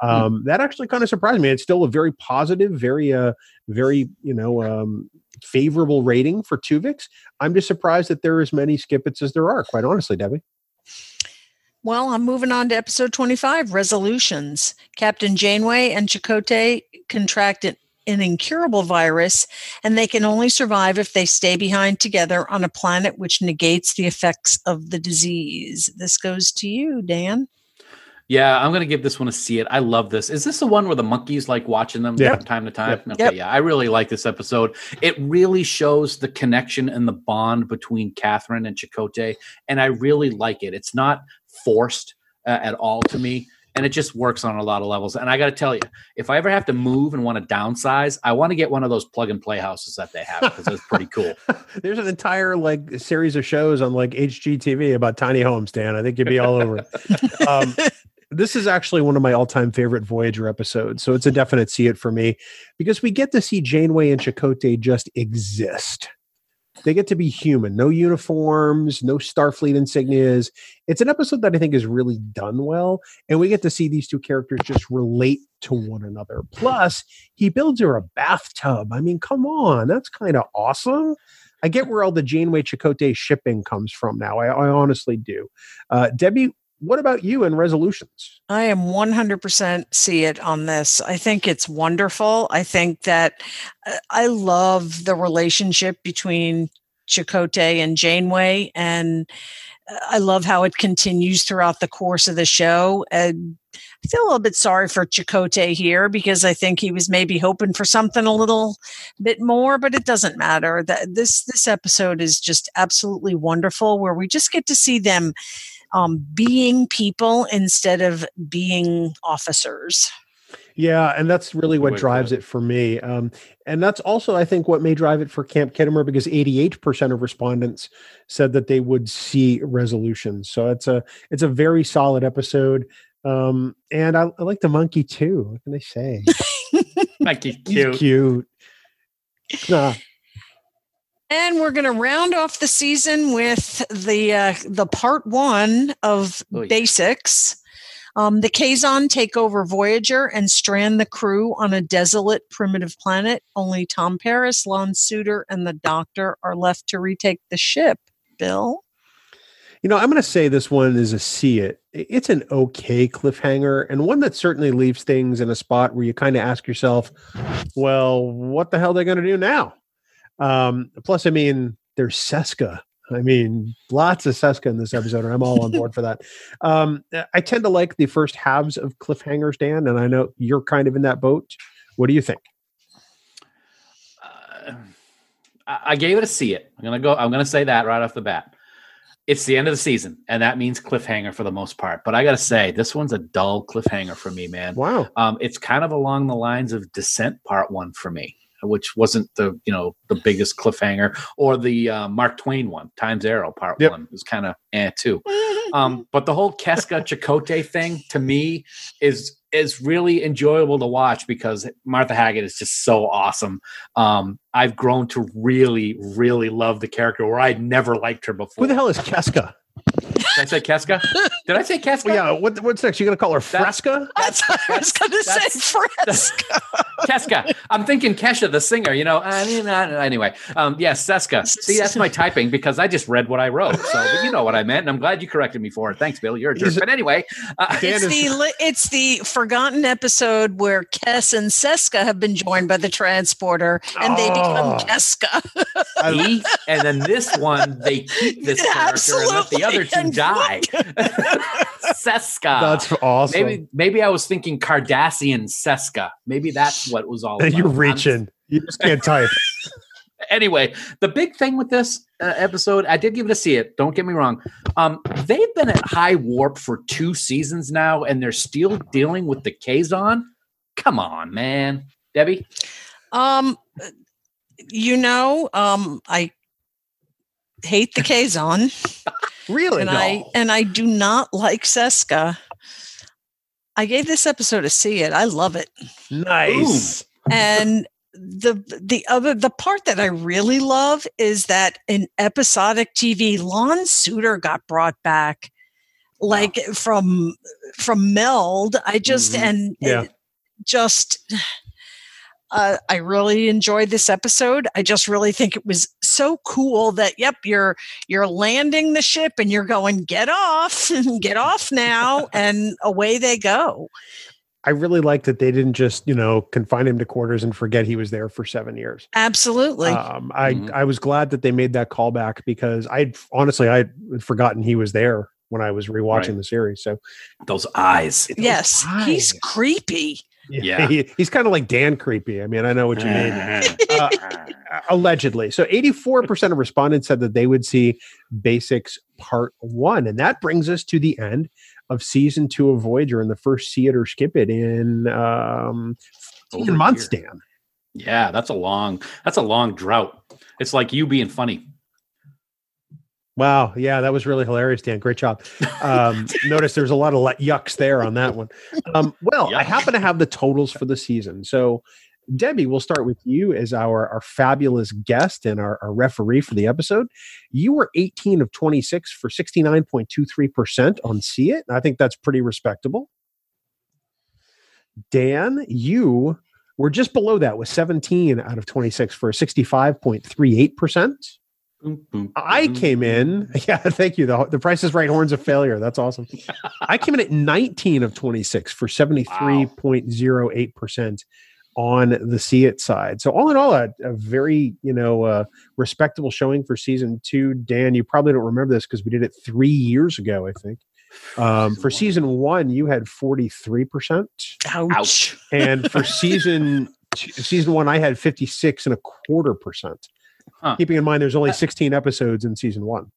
Um, That actually kind of surprised me. It's still a very positive, very, uh, very, you know, um, favorable rating for Tuvix. I'm just surprised that there are as many skippets as there are, quite honestly, Debbie. Well, I'm moving on to episode 25 resolutions. Captain Janeway and Chakotay contract an, an incurable virus, and they can only survive if they stay behind together on a planet which negates the effects of the disease. This goes to you, Dan. Yeah, I'm gonna give this one a see it. I love this. Is this the one where the monkeys like watching them Yeah. from time to time? Yep. Okay, Yep. yeah, I really like this episode. It really shows the connection and the bond between Catherine and Chakotay, and I really like it. It's not forced uh, at all to me, and it just works on a lot of levels. And I got to tell you, if I ever have to move and want to downsize, I want to get one of those plug and play houses that they have because it's pretty cool. There's an entire like series of shows on like HGTV about tiny homes, Dan. I think you'd be all over it. Um, this is actually one of my all-time favorite Voyager episodes, so it's a definite see it for me because we get to see Janeway and Chakotay just exist. They get to be human, no uniforms, no Starfleet insignias. It's an episode that I think is really done well, and we get to see these two characters just relate to one another. Plus, he builds her a bathtub. I mean, come on, that's kind of awesome. I get where all the Janeway Chakotay shipping comes from now. I, I honestly do. Uh, Debbie, what about you and resolutions? I am 100% see it on this. I think it's wonderful. I think that uh, I love the relationship between Chakotay and Janeway, and uh, I love how it continues throughout the course of the show. And I feel a little bit sorry for Chakotay here because I think he was maybe hoping for something a little bit more, but it doesn't matter. That this this episode is just absolutely wonderful, where we just get to see them um, being people instead of being officers. Yeah, and that's really what drives it for me. Um, and that's also, I think, what may drive it for Camp Khitomer because 88% of respondents said that they would see resolutions. So it's a it's a very solid episode. Um, and I, I like the monkey too. What can I say? Like he's He's cute. cute. Nah, And we're going to round off the season with the uh, the part one of Oh, yeah. basics. Um, the Kazon take over Voyager and strand the crew on a desolate primitive planet. Only Tom Paris, Lon Suder, and the Doctor are left to retake the ship. Bill, You know, I'm going to say this one is a see it. It's an okay cliffhanger and one that certainly leaves things in a spot where you kind of ask yourself, well, what the hell are they going to do now? Um, plus, I mean, there's Seska. I mean, lots of Seska in this episode, and I'm all on board for that. Um, I tend to like the first halves of cliffhangers, Dan, and I know you're kind of in that boat. What do you think? Uh, I I gave it a see it. I'm gonna go. I'm gonna say that right off the bat. It's the end of the season, and that means cliffhanger for the most part. But I gotta say, this one's a dull cliffhanger for me, man. Wow. Um, it's kind of along the lines of Descent Part One for me, which wasn't the you know the biggest cliffhanger, or the uh, Mark Twain one, Times Arrow Part Yep. One was kind of eh too. Um, but the whole Keska Chakotay thing to me is is really enjoyable to watch because Martha Hackett is just so awesome. Um, I've grown to really, really love the character where I'd never liked her before. Who the hell is Keska? Did I say Keska? Did I say Keska? Well, yeah. What, what's next? You going to call her That- Fresca? that's what I was going to say. that's- Fresca. Keska. I'm thinking Kesha, the singer. You know. I mean, uh, anyway. Um, yes, Seska. See, that's my typing because I just read what I wrote. So, but you know what I meant, and I'm glad you corrected me for it. Thanks, Bill. You're a jerk. But anyway, uh, It's is- the it's the forgotten episode where Kes and Seska have been joined by the transporter, and they become Oh. Keska. he, and then this one they keep this character and let the other two Absolutely. die. Seska. That's awesome. maybe maybe I was thinking Cardassian Seska. Maybe that's what it was all. You're about. I'm- reaching. You just can't type. anyway, the big thing with this uh, episode, I did give it a see it. Don't get me wrong. Um, they've been at high warp for two seasons now, and they're still dealing with the Kazon. Come on, man, Debbie. Um, you know, um, I hate the Kazon, Really? and I and I do not like Seska. I gave this episode a see it. I love it. nice. and the the other the part that I really love is that in episodic TV, Lon Suder got brought back, like from from Meld. I just Mhm. and Yeah. it just. Uh, I really enjoyed this episode. I just really think it was so cool that yep, you're you're landing the ship and you're going get off, get off now, and away they go. I really like that they didn't just, you know, confine him to quarters and forget he was there for seven years. Absolutely. Um, I Mhm. I was glad that they made that callback because I honestly I had forgotten he was there when I was rewatching Right. the series. So Those eyes. yes, he's creepy. Yeah. he, he's kind of like Dan creepy. I mean, I know what you mean. Uh, allegedly. So 84% of respondents said that they would see Basics Part 1. And that brings us to the end of season two of Voyager and the first see it or skip it in um, 14 Over months. Dan. Yeah, that's a long. That's a long drought. It's like you being funny. Wow. Yeah, that was really hilarious, Dan. Great job. Um, notice there's a lot of yucks there on that one. Um, well, I happen to have the totals for the season. So, Debbie, we'll start with you as our, our fabulous guest and our, our referee for the episode. You were 18 of 26 for 69.23% on See It. I think that's pretty respectable. Dan, you were just below that with 17 out of 26 for 65.38%. Boom, boom, I boom. came in. Yeah, thank you. The, the Price is Right horns of failure. That's awesome. I came in at 19 of 26 for 73.08% on the See It side. So all in all, a, a very you know uh, respectable showing for season two. Dan, you probably don't remember this because we did it three years ago, I think. Um, for season one, you had 43%, Ouch. Ouch. and for season two, season one, I had 56 and a quarter percent. Huh. Keeping in mind, there's only uh, 16 episodes in season one.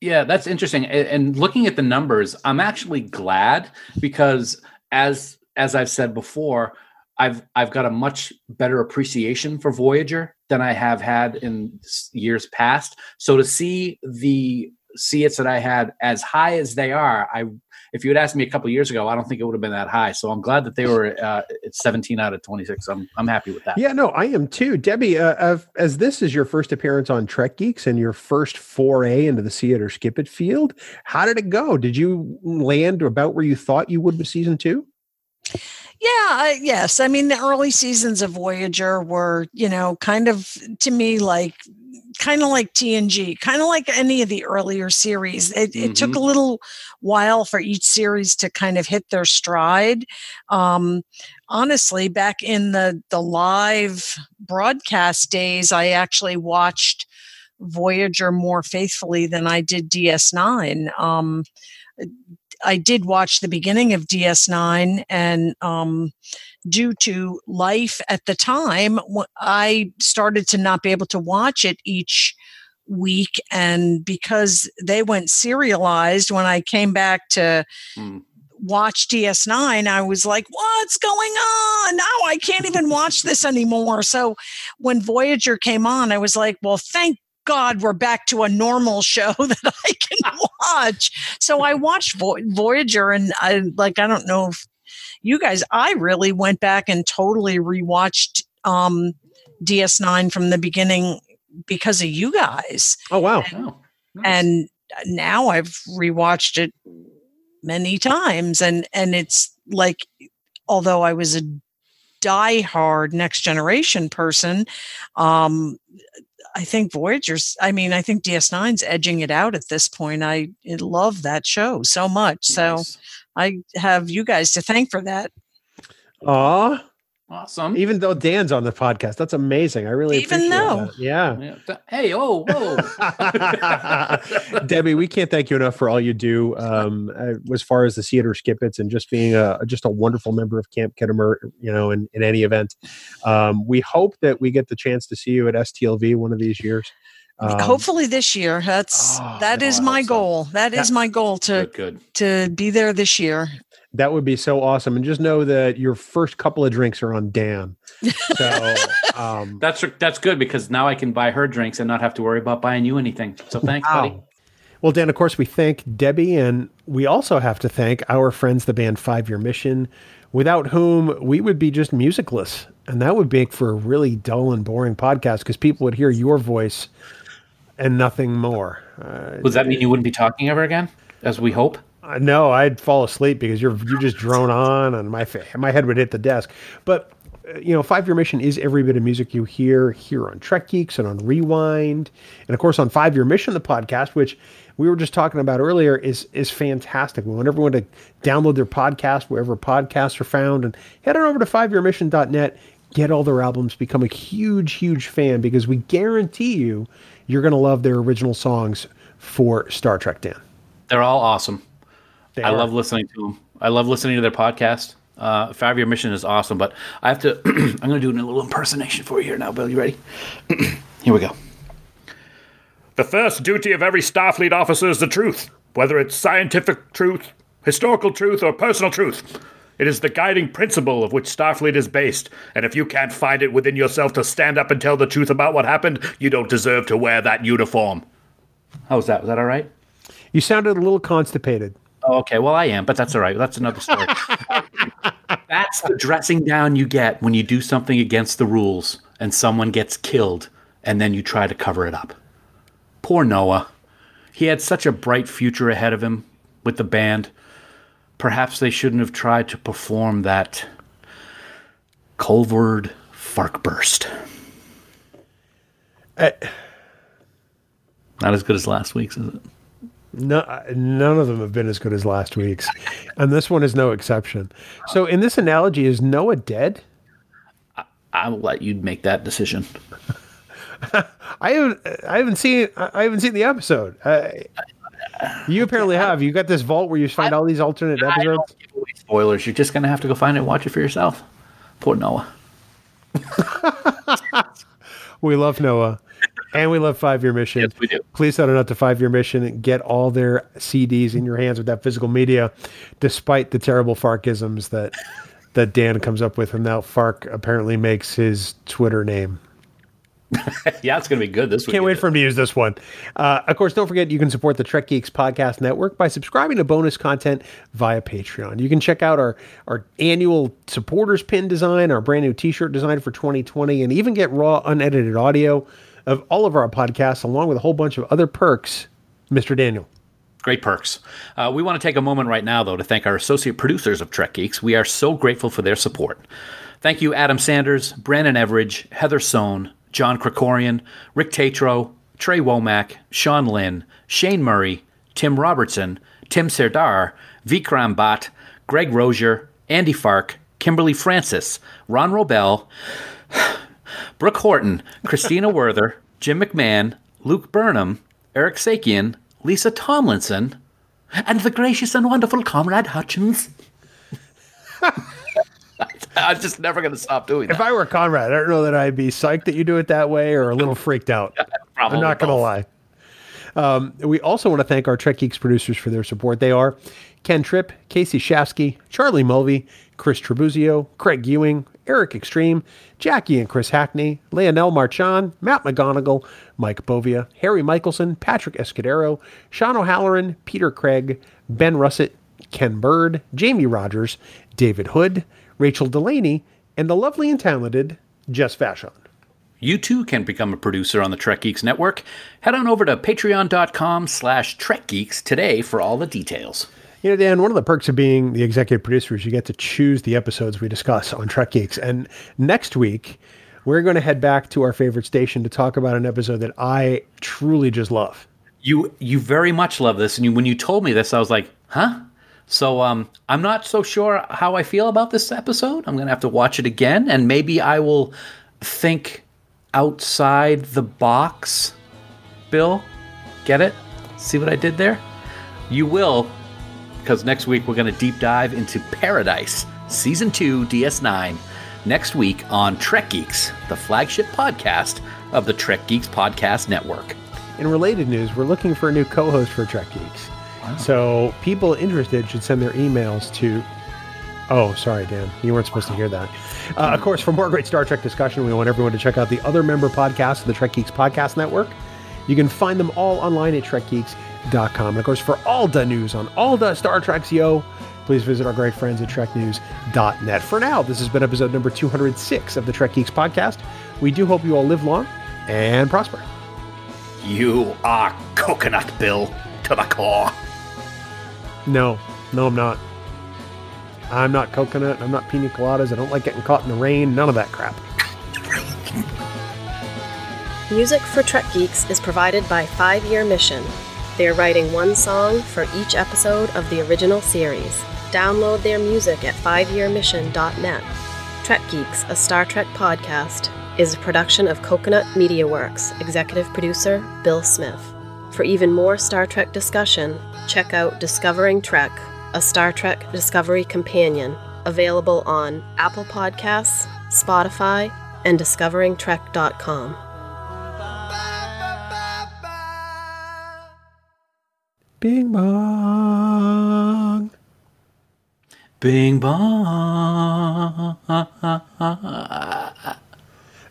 Yeah, that's interesting. And looking at the numbers, I'm actually glad because as as I've said before, I've I've got a much better appreciation for Voyager than I have had in years past. So to see the see it's that I had as high as they are, I if you had asked me a couple years ago, I don't think it would have been that high. So I'm glad that they were uh, at 17 out of 26. I'm I'm happy with that. Yeah, no, I am too. Debbie, uh, uh, as this is your first appearance on Trek Geeks and your first foray into the theater it skip it field, how did it go? Did you land about where you thought you would with season two? Yeah, I, yes. I mean, the early seasons of Voyager were, you know, kind of to me like kind of like TNG, kind of like any of the earlier series. It, it took a little while for each series to kind of hit their stride. Um, honestly, back in the the live broadcast days, I actually watched Voyager more faithfully than I did DS9. Um, I did watch the beginning of DS9, and um, due to life at the time, I started to not be able to watch it each week. And because they went serialized, when I came back to Hmm. watch DS9, I was like, what's going on? Now I can't even watch this anymore. So when Voyager came on, I was like, well, thank God we're back to a normal show that I can watch. So I watched Voyager and I like, I don't know if you guys, I really went back and totally rewatched um, DS9 from the beginning because of you guys Oh, wow. Oh, nice. and now I've rewatched it many times and and it's like although I was a diehard next generation person um I think Voyager's I mean I think DS9's edging it out at this point I love that show so much so Nice. I have you guys to thank for that Aw, awesome. even though Dan's on the podcast, that's amazing. I really Even appreciate though. that. Yeah. Yeah. Hey, oh, whoa. Debbie, we can't thank you enough for all you do um, uh, as far as the theater skippets and just being a just a wonderful member of Camp Khitomer, you know, in, in any event. Um, we hope that we get the chance to see you at STLV one of these years. Um, hopefully this year that's oh, that is I my hope so. goal That is my goal to good, good. to be there this year that would be so awesome. And just know that your first couple of drinks are on Dan. So um, That's that's good because now I can buy her drinks and not have to worry about buying you anything. So thanks, buddy. Well, Dan, of course, we thank Debbie, and we also have to thank our friends, the band Five Year Mission, without whom we would be just musicless. And that would make for a really dull and boring podcast because people would hear your voice and nothing more. Uh, Does that mean you wouldn't be talking ever again, as we hope? I know I'd fall asleep because you're you just drone on, and my fa- my head would hit the desk. But uh, you know, Five Year Mission is every bit of music you hear here on Trek Geeks and on Rewind, and of course on Five Year Mission, the podcast, which we were just talking about earlier, is is fantastic. We want everyone to download their podcast wherever podcasts are found, and head on over to fiveyearmission.net. Get all their albums, become a huge, huge fan because we guarantee you, you're going to love their original songs for Star Trek. Dan, They're all awesome. They I are. love listening to them. I love listening to their podcast. Uh, Five Year Mission is awesome, but I have to. I'm going to do a little impersonation for you here now, Bill. You ready? here we go. The first duty of every Starfleet officer is the truth, whether it's scientific truth, historical truth, or personal truth. It is the guiding principle of which Starfleet is based, and if you can't find it within yourself to stand up and tell the truth about what happened, you don't deserve to wear that uniform. How was that? Was that all right? you sounded a little constipated. Oh, okay. Well, I am, but that's all right. That's another story. that's the dressing down you get when you do something against the rules and someone gets killed and then you try to cover it up. Poor Noah. He had such a bright future ahead of him with the band. Perhaps they shouldn't have tried to perform that Culvard Farkburst. Uh, Not as good as last week's, is it? No, none of them have been as good as last week's, and this one is no exception. So, in this analogy, is Noah dead? I will let you make that decision. I haven't, I haven't seen, I haven't seen the episode. Uh, you apparently have. You got this vault where you find all these alternate I episodes. don't give away spoilers. You're just gonna have to go find it and watch it for yourself. Poor Noah. We love Noah. and we love Five Year Mission. Yes, we do. Please sign up to Five Year Mission and get all their CDs in your hands with that physical media, despite the terrible Farkisms that that Dan comes up with, and now Fark apparently makes his Twitter name. yeah, it's going to be good this week. Can't wait for him to use this one. Uh, of course, don't forget you can support the Trek Geeks Podcast Network by subscribing to bonus content via Patreon. You can check out our, our annual supporters pin design, our brand new t shirt design for 2020, and even get raw, unedited audio of all of our podcasts, along with a whole bunch of other perks. Mr. Daniel. Great perks. Uh, we want to take a moment right now, though, to thank our associate producers of Trek Geeks. We are so grateful for their support. Thank you, Adam Sanders, Brandon Everidge, Heather Sohn, John Krikorian, Rick Tatro, Trey Womack, Sean Lynn, Shane Murray, Tim Robertson, Tim Serdar, Vikram Bhatt, Greg Rozier, Andy Fark, Kimberly Francis, Ron Robel, Brooke Horton, Christina Werther, Jim McMahon, Luke Burnham, Eric Sakian, Lisa Tomlinson, and the gracious and wonderful Comrade Hutchins. I'm just never going to stop doing that. If I were Conrad, I don't know that I'd be psyched that you do it that way or a little freaked out. I'm not going to lie. Um, we also want to thank our Trek Geeks producers for their support. They are Ken Tripp, Casey Shafsky, Charlie Mulvey, Chris Trebuzio, Craig Ewing, Eric Extreme, Jackie and Chris Hackney, Leonel Marchand, Matt McGonigal, Mike Bovia, Harry Michelson, Patrick Escudero, Sean O'Halloran, Peter Craig, Ben Russett, Ken Bird, Jamie Rogers, David Hood, Rachel Delaney, and the lovely and talented Jess Vashon. You too can become a producer on the Trek Geeks Network. Head on over to patreon.com slash Trek Geeks today for all the details. You know, Dan, one of the perks of being the executive producer is you get to choose the episodes we discuss on Trek Geeks. And next week, we're going to head back to our favorite station to talk about an episode that I truly just love. You you very much love this, and you, when you told me this, I was like, huh? So um, I'm not so sure how I feel about this episode. I'm gonna have to watch it again, and maybe I will think outside the box. Bill, get it? See what I did there? You will, because next week we're gonna deep dive into Paradise, season two, DS9. Next week on Trek Geeks, the flagship podcast of the Trek Geeks Podcast Network. In related news, we're looking for a new co host for Trek Geeks. So people interested should send their emails to. Oh, sorry, Dan. You weren't supposed to hear that. Uh, of course, for more great Star Trek discussion, we want everyone to check out the other member podcasts of the Trek Geeks Podcast Network. You can find them all online at trekgeeks.com. And of course, for all the news on all the Star Treks, yo, please visit our great friends at treknews.net. For now, this has been episode number 206 of the Trek Geeks Podcast. We do hope you all live long and prosper. You are coconut, Bill, to the core. No, no, I'm not. I'm not coconut. I'm not pina coladas. I don't like getting caught in the rain. None of that crap. Music for Trek Geeks is provided by Five Year Mission. They are writing one song for each episode of the original series. Download their music at fiveyearmission.net. Trek Geeks, a Star Trek podcast, is a production of Coconut Media Works, executive producer Bill Smith. For even more Star Trek discussion, check out Discovering Trek, a Star Trek Discovery companion, available on Apple Podcasts, Spotify, and discoveringtrek.com. Bing bong. Bing bong.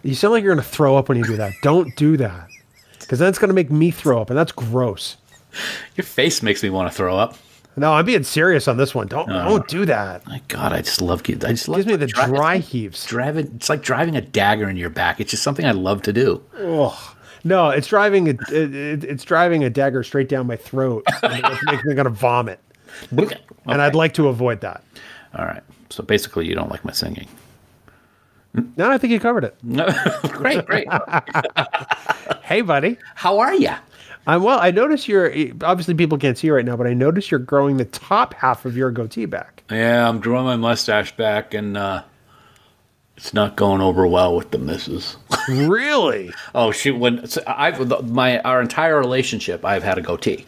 You sound like you're going to throw up when you do that. Don't do that. Because then it's going to make me throw up, and that's gross. Your face makes me want to throw up. No, I'm being serious on this one. Don't don't do that. My God, I just love I just love Gives me the dri- dry heaves. Driving, it's like driving a dagger in your back. It's just something I love to do. No, it's driving a it, it- it's driving a dagger straight down my throat. and it makes me going to vomit, and I'd like to avoid that. All right. So basically, you don't like my singing. No, I think you covered it. great, great. Hey, buddy. How are you? I'm well. I notice you're obviously people can't see you right now, but I notice you're growing the top half of your goatee back. Yeah, I'm growing my mustache back, and uh, it's not going over well with the missus. really? oh shoot! When I've my our entire relationship, I've had a goatee.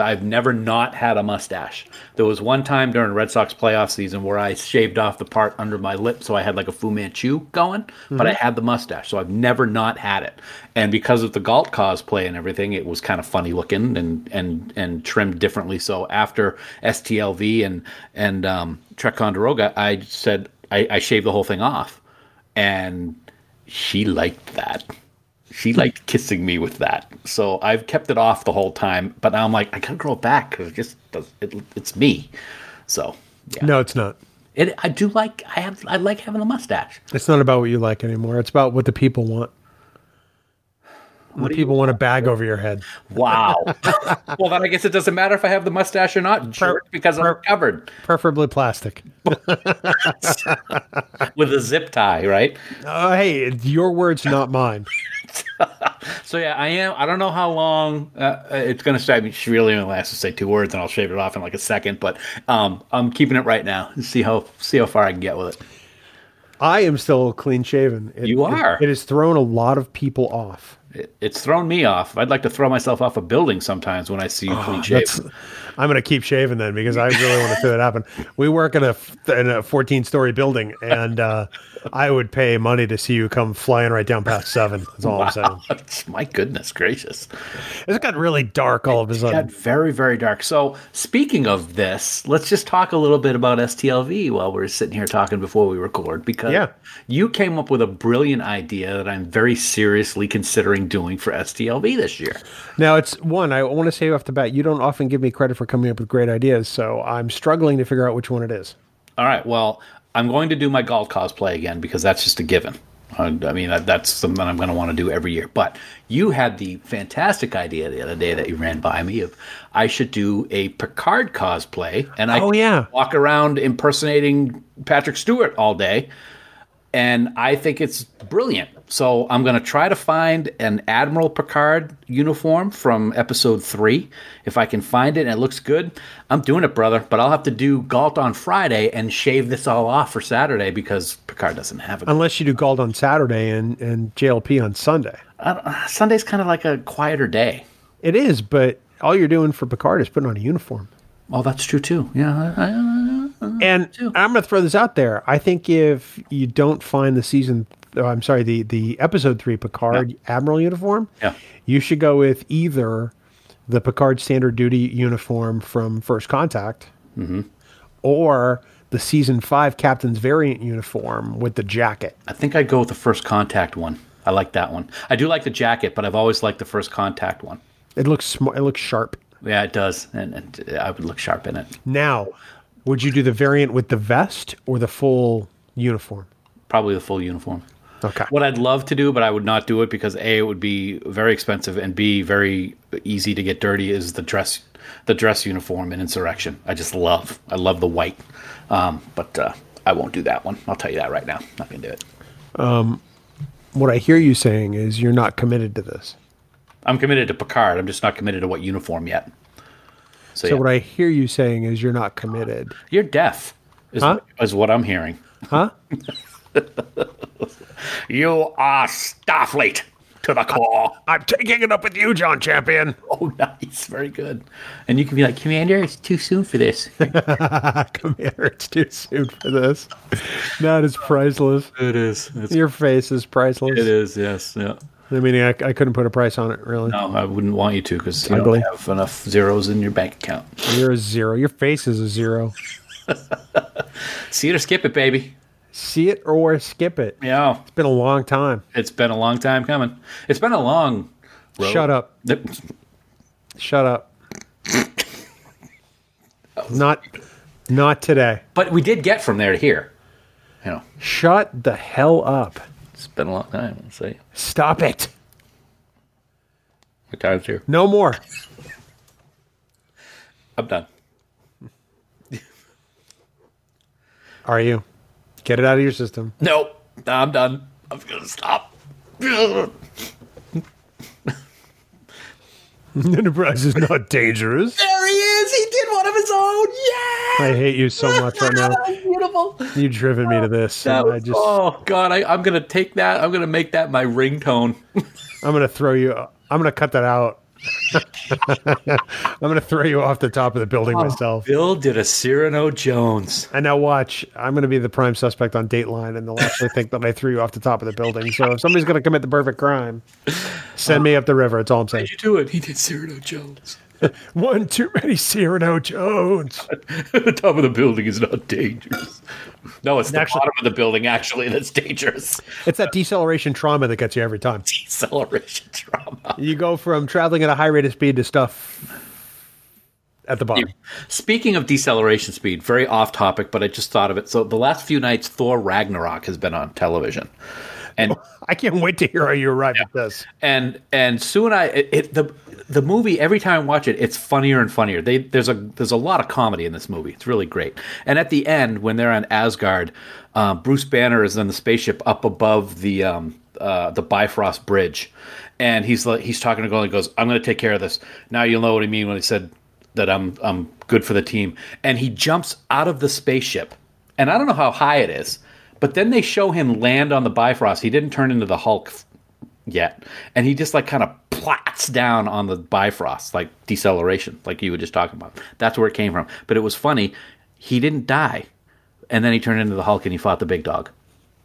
I've never not had a mustache. There was one time during Red Sox playoff season where I shaved off the part under my lip, so I had like a Fu Manchu going, but I had the mustache, so I've never not had it. And because of the Galt cosplay and everything, it was kind of funny looking and and and trimmed differently. So after STLV and and um, Trekonderoga, I said I, I shaved the whole thing off, and she liked that she liked kissing me with that. So I've kept it off the whole time, but now I'm like, I gotta grow it back because it just does, it, it's me. So yeah, No, it's not. it, I do like I have I like having a mustache. It's not about what you like anymore. It's about what the people want. The people want a bag over your head. Wow. well, then I guess it doesn't matter if I have the mustache or not, jerk, because I'm covered Preferably plastic. with a zip tie, right? Uh, hey, your words, not mine. So yeah, I am. I don't know how long uh, it's going to stay. I mean, she really only has to say two words, and I'll shave it off in like a second. But um, I'm keeping it right now and see how see how far I can get with it. I am still clean shaven. It, You are. It, it has thrown a lot of people off. It, it's thrown me off. I'd like to throw myself off a building sometimes when I see you clean shaven. I'm going to keep shaving then because I really want to see that happen. We work in a in a 14 story building, and uh, I would pay money to see you come flying right down past seven. That's all I'm saying. My goodness gracious. It's got really dark all of a It sudden. got very, very dark. So, speaking of this, let's just talk a little bit about STLV while we're sitting here talking before we record because Yeah. you came up with a brilliant idea that I'm very seriously considering doing for STLV this year. Now, it's one, I want to say off the bat, you don't often give me credit for coming up with great ideas, so I'm struggling to figure out which one it is. All right. Well, I'm going to do my Galt cosplay again because that's just a given. I I mean, that's something I'm going to want to do every year. But you had the fantastic idea the other day that you ran by me of I should do a Picard cosplay, and I Oh, yeah. walk around impersonating Patrick Stewart all day. And I think it's brilliant. So I'm going to try to find an Admiral Picard uniform from episode three. If I can find it and it looks good, I'm doing it, brother. But I'll have to do Galt on Friday and shave this all off for Saturday because Picard doesn't have it. Unless you do Gald on Saturday and, and JLP on Sunday. Uh, Sunday's kind of like a quieter day. It is, but all you're doing for Picard is putting on a uniform. Oh, that's true too. Yeah. I, I, Uh-huh. And I'm going to throw this out there. I think if you don't find the season, oh, I'm sorry, the the episode three Picard Admiral uniform, Yeah. you should go with either the Picard standard duty uniform from First Contact, mm-hmm. or the season five Captain's variant uniform with the jacket. I think I'd go with the first contact one. I like that one. I do like the jacket, but I've always liked the first contact one. It looks smart. It looks sharp. Yeah, it does, and, and I would look sharp in it. Now, would you do the variant with the vest or the full uniform? Probably the full uniform. Okay. What I'd love to do, but I would not do it because a it would be very expensive and b very easy to get dirty is the dress the dress uniform in Insurrection. I just love I love the white, um, but uh, I won't do that one. I'll tell you that right now. Not gonna do it. What I hear you saying is you're not committed to this. I'm committed to Picard. I'm just not committed to what uniform yet. So, So yeah. what I hear you saying is you're not committed. you're deaf. Is, Huh? is what I'm hearing. Huh? You are Starfleet to the core. I'm taking it up with you, John Champion. Oh, nice, very good. And you can be like, Commander, it's too soon for this. Commander, it's too soon for this. That is priceless. it is. It's, Your face is priceless. it is. Yes. Yeah. I mean, I, I couldn't put a price on it, really. No, I wouldn't want you to because you Ugly. don't have enough zeros in your bank account. You're a zero. Your face is a zero. See it or skip it, baby. See it or skip it. Yeah, It's been a long time. it's been a long time coming. It's been a long. Road. Shut up. Shut up. not, not today. But we did get from there to here. You know, Shut the hell up. It's been a long time. Let's see. Stop it. What time's here? No more. I'm done. Are you? Get it out of your system. Nope. I'm done. I'm gonna stop. Enterprise is not dangerous. There he is. He did one of his own. Yeah. I hate you so much right now. Beautiful. You've driven me to this. That and I just, oh God, I, I'm gonna take that. I'm gonna make that my ringtone. I'm gonna throw you. I'm gonna cut that out I'm going to throw you off the top of the building oh, myself. Bill did a Cyrano Jones. And now watch, I'm going to be the prime suspect on Dateline, and they'll actually think that I threw you off the top of the building. So if somebody's going to commit the perfect crime, send me up the river. It's all I'm saying. How'd you do it? He did Cyrano Jones. One too many Cyrano Jones. the top of the building is not dangerous. No, it's the Actually- bottom of the building actually that's dangerous. It's that deceleration trauma that gets you every time. Deceleration trauma. You go from traveling at a high rate of speed to stuff at the bottom. Speaking of deceleration speed, very off topic, but I just thought of it. So the last few nights, Thor Ragnarok has been on television, and I can't wait to hear how you arrive at this. and and Sue and I, it, it, the the movie every time I watch it, it's funnier and funnier. They there's a there's a lot of comedy in this movie. It's really great. And at the end, when they're on Asgard, uh, Bruce Banner is in the spaceship up above the um, uh, the Bifrost Bridge, and he's he's talking to Golan. He goes, "I'm going to take care of this." Now you'll know what I mean when he said that I'm I'm good for the team. And he jumps out of the spaceship, and I don't know how high it is, but then they show him land on the Bifrost. He didn't turn into the Hulk yet. And he just like kind of plats down on the Bifrost, like deceleration, like you were just talking about. That's where it came from. But it was funny. He didn't die. And then he turned into the Hulk and he fought the big dog.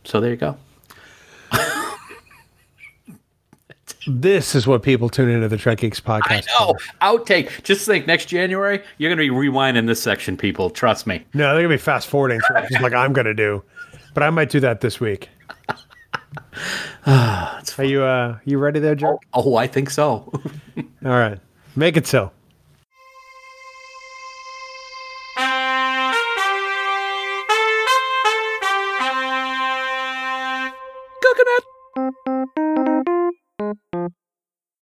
So there you go. This is what people tune into the Trek Geeks podcast. Oh, outtake. Just think next January, you're going to be rewinding this section, people. Trust me. No, they're gonna be fast forwarding through it, just like I'm gonna do. But I might do that this week. Are you uh you ready there, Joe? Oh, I think so. All right. Make it so.